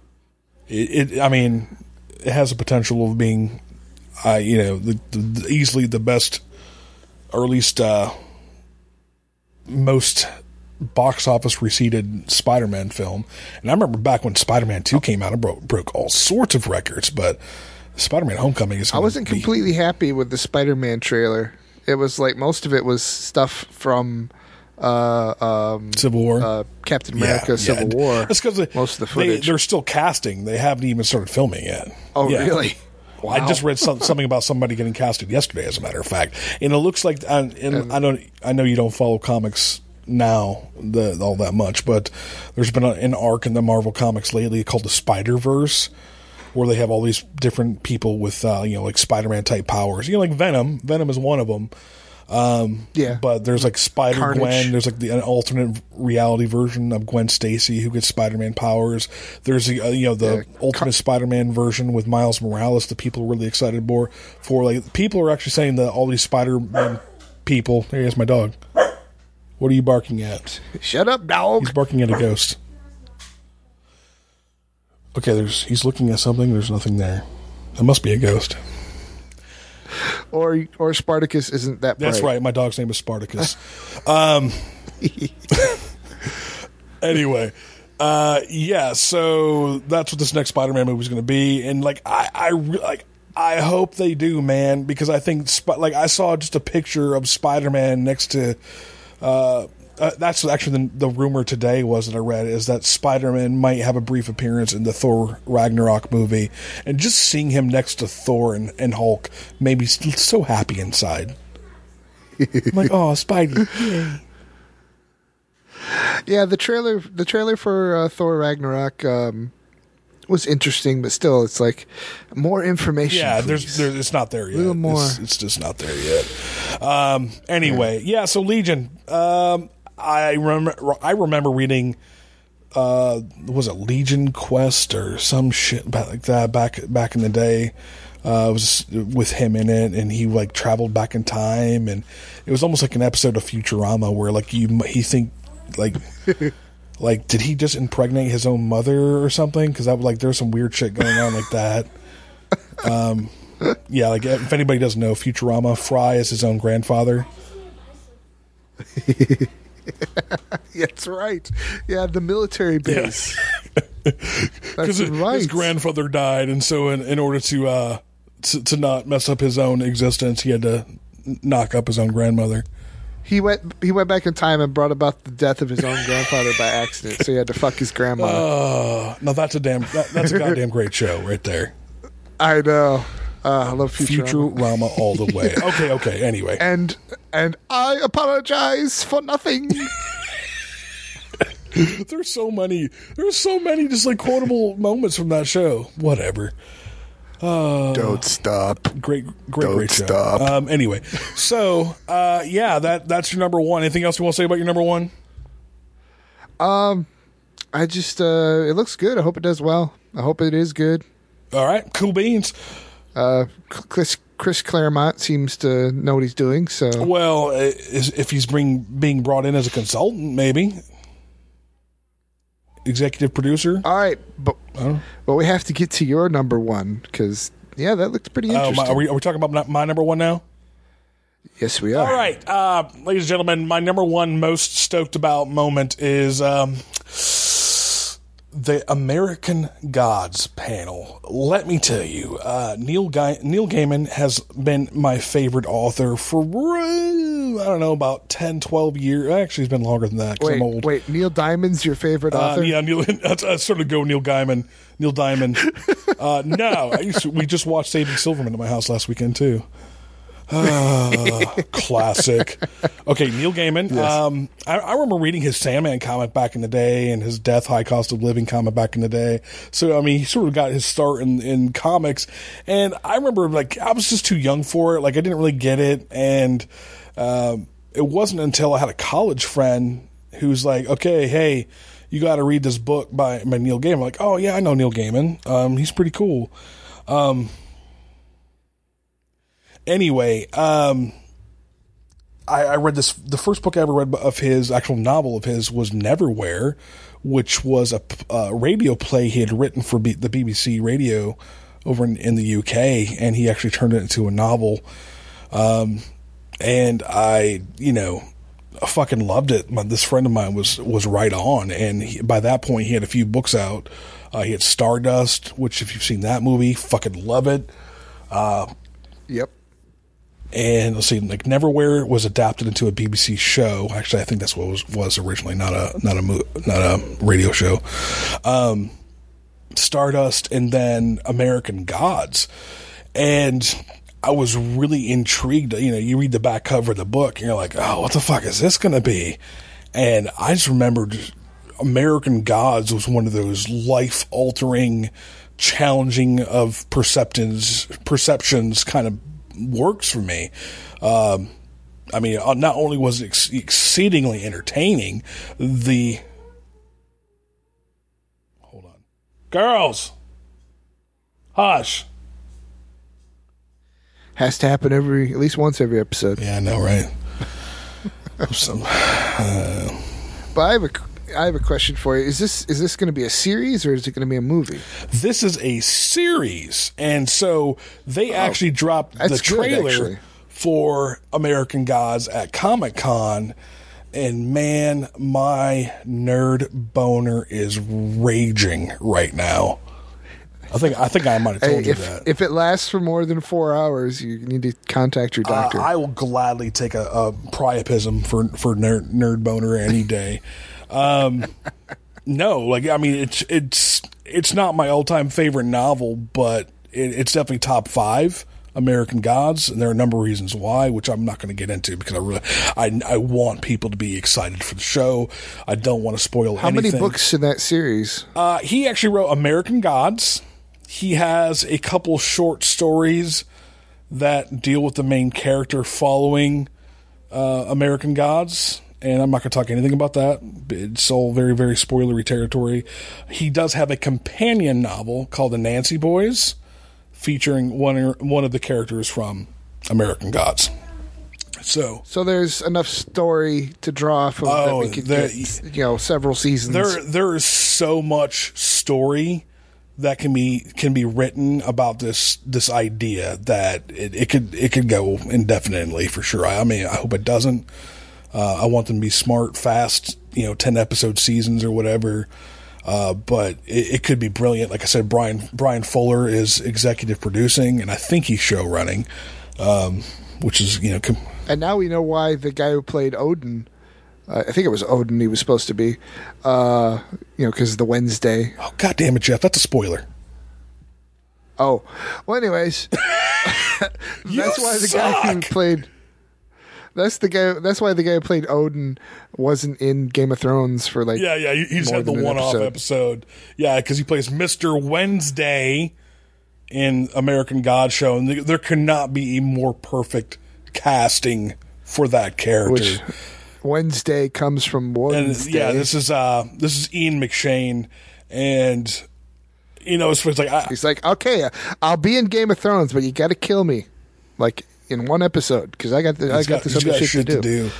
I: it, it, I mean, it has the potential of being, uh, you know, the, the, easily the best, or at least uh, most box office receipted Spider-Man film. And I remember back when Spider-Man Two came out, it broke, broke all sorts of records. But Spider-Man Homecoming is.
J: I wasn't
I: be-
J: completely happy with the Spider-Man trailer. It was like most of it was stuff from uh, um,
I: Civil War.
J: uh, Captain America,
I: Yeah,
J: Civil
I: yeah.
J: War.
I: That's because
J: most of the footage.
I: they're still casting. They haven't even started filming yet.
J: oh,
I: Yeah.
J: really?
I: I just read some, something about somebody getting casted yesterday, as a matter of fact, and it looks like. And, and I don't. I know you don't follow comics now the, all that much, but there's been a, an arc in the Marvel comics lately called the Spider Verse, where they have all these different people with uh, you know like Spider-Man type powers. You know, like Venom. Venom is one of them. Um,
J: Yeah.
I: but there's like Spider. Gwen. There's like the an alternate reality version of Gwen Stacy who gets Spider-Man powers. There's the uh, you know the
J: Yeah,
I: Ultimate Spider-Man version with Miles Morales The people are really excited for. For like people are actually saying that all these Spider-Man people. There's my dog. What are you barking at?
J: Shut up, dog.
I: He's barking at a ghost. Okay, there's he's looking at something. There's nothing there. That must be a ghost.
J: Or or Spartacus isn't that.
I: That's right. My dog's name is Spartacus. um, anyway, uh, yeah. So that's what this next Spider-Man movie is going to be, and like I, I like. I hope they do, man, because I think like I saw just a picture of Spider-Man next to. Uh, uh, that's actually the, the rumor today was that I read is that Spider-Man might have a brief appearance in the Thor Ragnarok movie, and just seeing him next to Thor and, and Hulk made me so happy inside. I'm like, oh, Spidey. Yay.
J: Yeah, the trailer the trailer for uh, Thor Ragnarok um, was interesting, but still, it's like more information.
I: Yeah, there's, there's it's not there yet.
J: A Little more.
I: It's, it's just not there yet. Um, anyway, yeah. So Legion. Um, I remember. I remember reading. Uh, was it Legion Quest or some shit about like that back back in the day? Uh, it was with him in it, and he like traveled back in time, and it was almost like an episode of Futurama where like you he think like like did he just impregnate his own mother or something? Because that was like there's some weird shit going on like that. Um, yeah, like if anybody doesn't know, Futurama, Fry is his own grandfather.
J: That's right. Yeah, the military base.
I: because
J: That's right.
I: his grandfather died, and so in, in order to, uh, to to not mess up his own existence, he had to knock up his own grandmother.
J: he went he went back in time and brought about the death of his own grandfather by accident, so he had to fuck his grandma.
I: Uh, now that's a damn that, that's a goddamn great show right there.
J: I know. Uh, I love Futurama.
I: Futurama all the way. Okay, okay. Anyway,
J: And and I apologize for nothing.
I: there's so many there's so many just like quotable moments from that show. Whatever.
J: Don't stop.
I: Great, great,
J: Don't
I: great show.
J: stop.
I: Um, anyway, so uh, yeah, that that's your number one. Anything else you want to say about your number one?
J: Um, I just uh it looks good. I hope it does well. I hope it is good.
I: All right, cool beans.
J: Uh Chris Chris Claremont seems to know what he's doing. So
I: Well, uh, if he's being being brought in as a consultant, maybe executive producer.
J: all right, but but we have to get to your number one because yeah, that looks pretty
I: Oh,
J: interesting.
I: my, are we are we talking about my number one now?
J: yes, we are.
I: All right, uh, ladies and gentlemen, my number one most stoked about moment is um, the American Gods panel. Let me tell you, uh, Neil Guy- Neil Gaiman has been my favorite author for I don't know about 10, 12 years. Actually, it's been longer than that.
J: Wait,
I: I'm old.
J: wait. Neil Diamond's your favorite
I: Uh,
J: author?
I: yeah, Neil. I'd, I'd sort of go Neil Gaiman. Neil Diamond. Uh, no, I used to, we just watched Saving Silverman at my house last weekend too. Ah, classic. Okay, Neil Gaiman. Um, I, I remember reading his Sandman comic back in the day and his Death High Cost of Living comic back in the day. So I mean, he sort of got his start in in comics, and I remember like I was just too young for it. Like I didn't really get it, and um, it wasn't until I had a college friend who's like, "Okay, hey." You got to read this book by, by Neil Gaiman. I'm like, oh yeah, I know Neil Gaiman. Um, he's pretty cool. Um, anyway, um, I, I read this. The first book I ever read of his, actual novel of his, was Neverwhere, which was a, a radio play he had written for B, the BBC radio over in, in the UK, and he actually turned it into a novel. Um, and I, you know, fucking loved it. My, this friend of mine was was right on, and he, by that point, he had a few books out. Uh, he had Stardust, which, if you've seen that movie, fucking love it. Uh,
J: Yep.
I: And let's see, like Neverwhere was adapted into a BBC show. Actually, I think that's what was was originally, not a not a mo- not a radio show. Um, Stardust, and then American Gods, and I was really intrigued. You know, you read the back cover of the book, and you're like, "Oh, what the fuck is this going to be?" And I just remembered American Gods was one of those life altering, challenging of perceptions perceptions kind of works for me. Um, I mean, uh, not only was it ex- exceedingly entertaining, the hold on, girls, hush.
J: Has to happen every at least once every episode.
I: Yeah, I know, right? Some,
J: But I have a I have a question for you. Is this is this going to be a series or is it going to be a movie?
I: this is a series, and so they actually dropped the
J: Oh, that's good,
I: trailer for American Gods at Comic Con. And man, my nerd boner is raging right now. I think I think I might have
J: Hey,
I: told you
J: if
I: that.
J: if it lasts for more than four hours, you need to contact your
I: Uh,
J: doctor.
I: I will gladly take a, a priapism for for nerd, nerd boner any day. Um, no, like I mean, it's it's it's not my all time favorite novel, but it, it's definitely top five. American Gods, and there are a number of reasons why, which I'm not going to get into because I really I, I want people to be excited for the show. I don't want to spoil
J: How
I: anything.
J: many books in that series?
I: Uh, he actually wrote American Gods. He has a couple short stories that deal with the main character following uh, American Gods. And I'm not going to talk anything about that. It's all very, very spoilery territory. He does have a companion novel called The Anansi Boys, featuring one one of the characters from American Gods. So
J: So there's enough story to draw from that
I: Oh,
J: we could
I: there-
J: get, you know, several seasons.
I: there there is so much story that can be can be written about this this idea that it, it could it could go indefinitely for sure. I, I mean, I hope it doesn't. Uh, I want them to be smart, fast, you know, ten episode seasons or whatever. Uh, but it, it could be brilliant. Like I said, Brian Bryan Fuller is executive producing, and I think he's show running, um, which is you know. Com-
J: and now we know why the guy who played Odin, uh, I think it was Odin he was supposed to be, uh, you know, because the Wednesday.
I: oh God damn it, Jeff! That's a spoiler.
J: Oh, well, anyways, that's
I: You
J: why the guy who
I: suck!
J: played. That's the guy. That's why the guy who played Odin wasn't in Game of Thrones for like.
I: Yeah, yeah. He he just had the one-off episode. Yeah, because he plays Mister Wednesday in American God Show, and there- cannot be a more perfect casting for that character.
J: Which Wednesday comes from
I: and
J: Wednesday.
I: yeah, this is uh this is Ian McShane, and you know it's, it's like I,
J: He's like, okay, I'll be in Game of Thrones, but you got to kill me. like in one episode because I got the, I
I: He's
J: got, this
I: he's
J: other
I: got
J: shit, to do.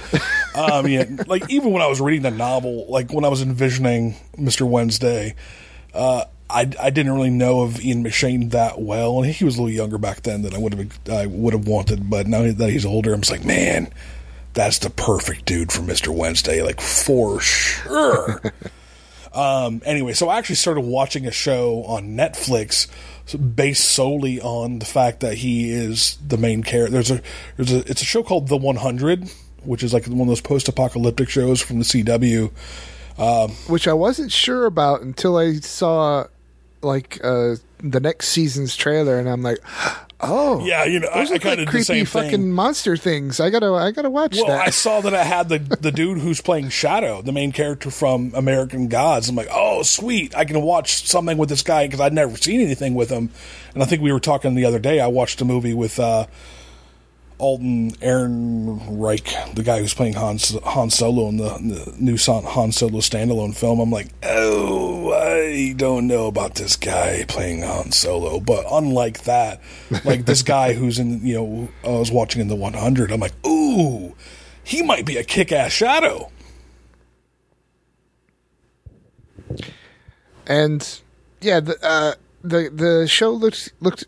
I: um, yeah, like even when I was reading the novel, like when I was envisioning Mister Wednesday, uh, I I didn't really know of Ian McShane that well, and he was a little younger back then than I would have I would have wanted. But now that he's older, I'm just like, man, that's the perfect dude for Mister Wednesday, like for sure. um, anyway, so I actually started watching a show on Netflix based solely on the fact that he is the main character. There's a there's a it's a show called The 100, which is like one of those post-apocalyptic shows from the CW. Um,
J: which I wasn't sure about until I saw like uh, the next season's trailer, and I'm like, oh,
I: yeah, you know,
J: those
I: I
J: look
I: kind
J: like
I: of the
J: creepy
I: same
J: fucking
I: thing.
J: monster things. I gotta, I gotta watch
I: Well,
J: that.
I: I saw that I had the the dude who's playing Shadow, the main character from American Gods. I'm like, oh, sweet, I can watch something with this guy because I'd never seen anything with him. And I think we were talking the other day. I watched a movie with uh, Alden Ehrenreich, the guy who's playing Han, Han Solo in the, in the new Han Solo standalone film. I'm like, oh, I don't know about this guy playing Han Solo. But unlike that, like this guy who's in, you know, I was watching in the 100, I'm like, ooh, he might be a kick ass shadow.
J: and yeah, the uh, the the show looked looked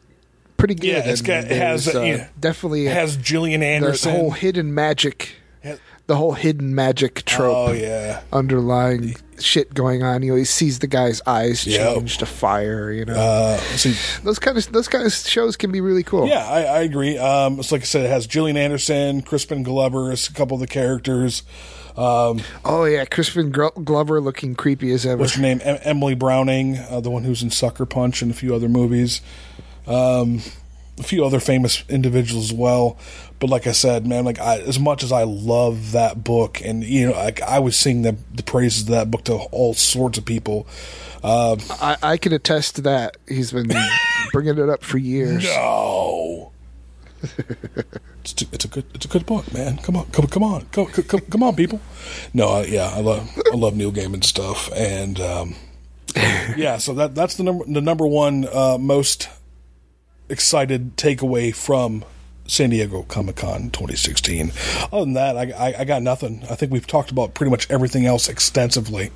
J: pretty good.
I: Yeah, it's got- it has, uh, yeah.
J: definitely
I: It has Gillian
J: the whole hidden magic,
I: Has-
J: the whole hidden magic trope.
I: Oh, yeah.
J: underlying shit going on. You know, He always sees the guy's eyes
I: Yep.
J: change to fire. You know,
I: Uh, see,
J: those kind of those kind of shows can be really cool.
I: Yeah, I, I agree. Um, it's like I said, it has Gillian Anderson, Crispin Glover a couple of the characters. Um,
J: Oh yeah, Crispin Glover looking creepy as ever.
I: what's her name? Em- Emily Browning, uh, the one who's in Sucker Punch and a few other movies. Um, a few other famous individuals as well. But like I said, man, like I, as much as I love that book, and you know, like I was sing the the praises of that book to all sorts of people. Um,
J: I, I can attest to that. He's been bringing it up for years.
I: No. it's, a, it's a good it's a good book, man. Come on, come come on, come come, come on, people. No, I, yeah, I love I love Neil Gaiman stuff, and um, yeah, so that that's the number the number one uh, most excited takeaway from San Diego Comic Con 2016. Other than that, I, I I got nothing. I think we've talked about pretty much everything else extensively.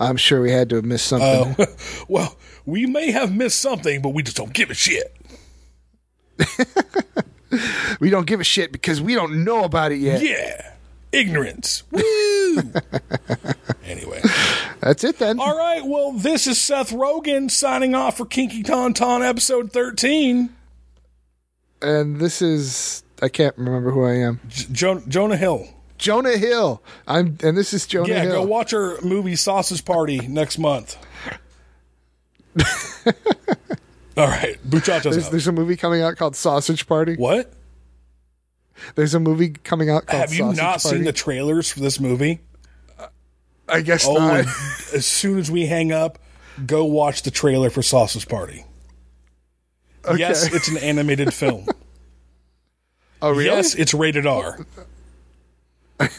J: I'm sure we had to have missed something.
I: Uh, well, we may have missed something, but we just don't give a shit.
J: we don't give a shit because we don't know about it yet.
I: Yeah. Ignorance. Woo! anyway.
J: That's it then.
I: All right. Well, this is Seth Rogen signing off for Kinky Tauntaun episode 13.
J: And this is I can't remember who I am.
I: J- jo- Jonah Hill.
J: Jonah Hill. I'm and this is Jonah
I: yeah,
J: Hill.
I: go watch our movie Sausage Party next month. All right. Buchacho's
J: There's, there's a movie coming out called Sausage Party.
I: What?
J: There's a movie coming out called
I: Have you
J: Sausage
I: not
J: Party.
I: seen the trailers for this movie?
J: I guess
I: Oh,
J: not.
I: as soon as we hang up, go watch the trailer for Sausage Party.
J: Okay.
I: Yes, it's an animated film.
J: oh, really?
I: Yes, it's rated R.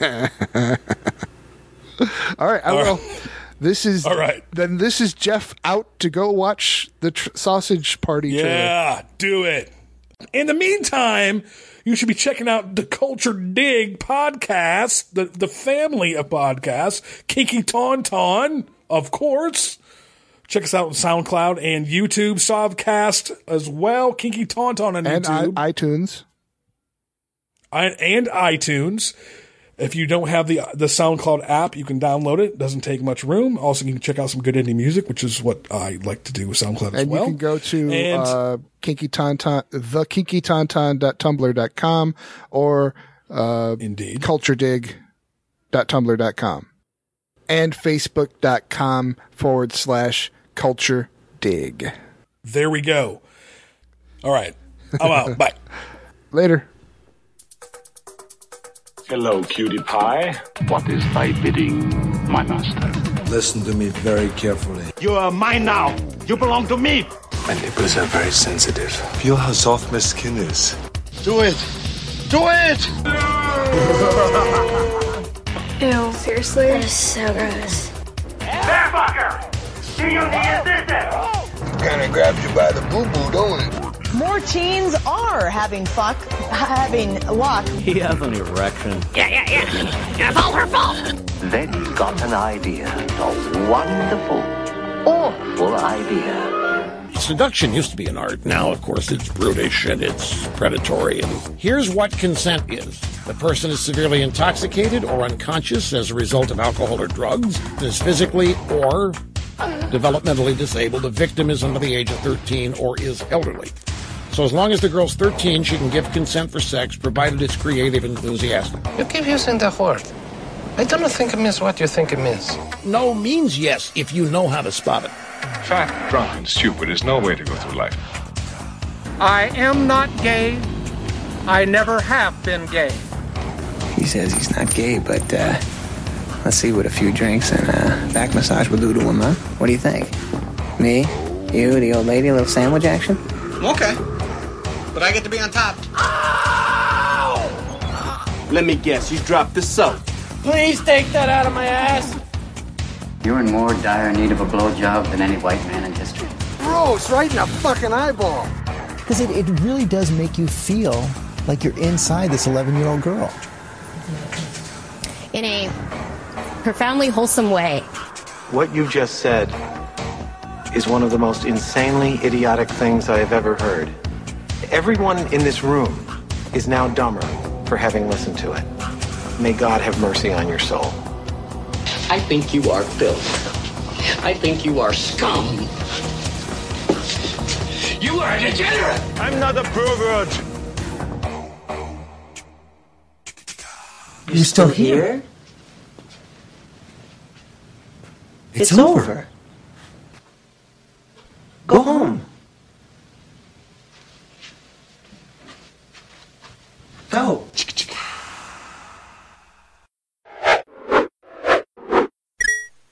J: All right, I
I: All
J: will.
I: right.
J: This is
I: All right.
J: Then this is Jeff out to go watch the tr- Sausage Party trailer.
I: Yeah, do it. In the meantime, you should be checking out the Culture Dig podcast, the, the family of podcasts, Kinky Tauntaun, of course. Check us out on SoundCloud and YouTube, Sovcast as well, Kinky Tauntaun on
J: and I, iTunes.
I: I, and iTunes. If you don't have the the SoundCloud app, you can download it. It doesn't take much room. Also, you can check out some good indie music, which is what I like to do with SoundCloud as well.
J: And you can go to
I: And-
J: uh, Kinky Tauntaun, thekinkytauntaun.tumblr.com or uh,
I: Indeed.
J: culturedig.tumblr.com and facebook.com forward slash culture dig.
I: There we go. All right. I'm out. Bye.
J: Later.
F: Hello, cutie pie. What is thy bidding, my master?
K: Listen to me very carefully.
A: You are mine now. You belong to me.
K: My nipples are very sensitive. Feel how soft my skin is.
A: Do it. Do it.
H: Ew, seriously? That is so gross.
E: That fucker! Do you need assistance?
K: Kinda grabs you by the boo boo, don't it?
L: More teens are having fuck, having luck.
M: He has an erection.
N: Yeah, yeah, yeah. It's all her fault.
O: Then he got an idea. A wonderful, awful idea.
P: Seduction used to be an art. Now, of course, it's brutish and it's predatory. And here's what consent is. The person is severely intoxicated or unconscious as a result of alcohol or drugs, is physically or developmentally disabled. The victim is under the age of 13 or is elderly. So as long as the girl's 13, she can give consent for sex, provided it's creative and enthusiastic.
Q: You keep using that word. I don't think it means what you think it means.
P: No means yes if you know how to spot it.
G: Fat, drunk, and stupid is no way to go through life.
R: I am not gay. I never have been gay.
S: He says he's not gay, but uh, let's see what a few drinks and a back massage will do to him, huh? What do you think? Me? You, the old lady, a little sandwich action?
T: Okay. But I get to be on top. Oh!
A: Let me guess, you dropped the soap.
M: Please take that out of my ass.
U: You're in more dire need of a blowjob than any white man in history.
J: Gross, right in the fucking eyeball.
V: Because it, it really does make you feel like you're inside this 11 year old girl.
W: In a profoundly wholesome way.
X: What you just said is one of the most insanely idiotic things I have ever heard. Everyone in this room is now dumber for having listened to it. May God have mercy on your soul.
D: I think you are filth. I think you are scum. You are a degenerate.
A: I'm not a pervert.
V: You're still here?
S: It's, it's over. over. Go home. Go.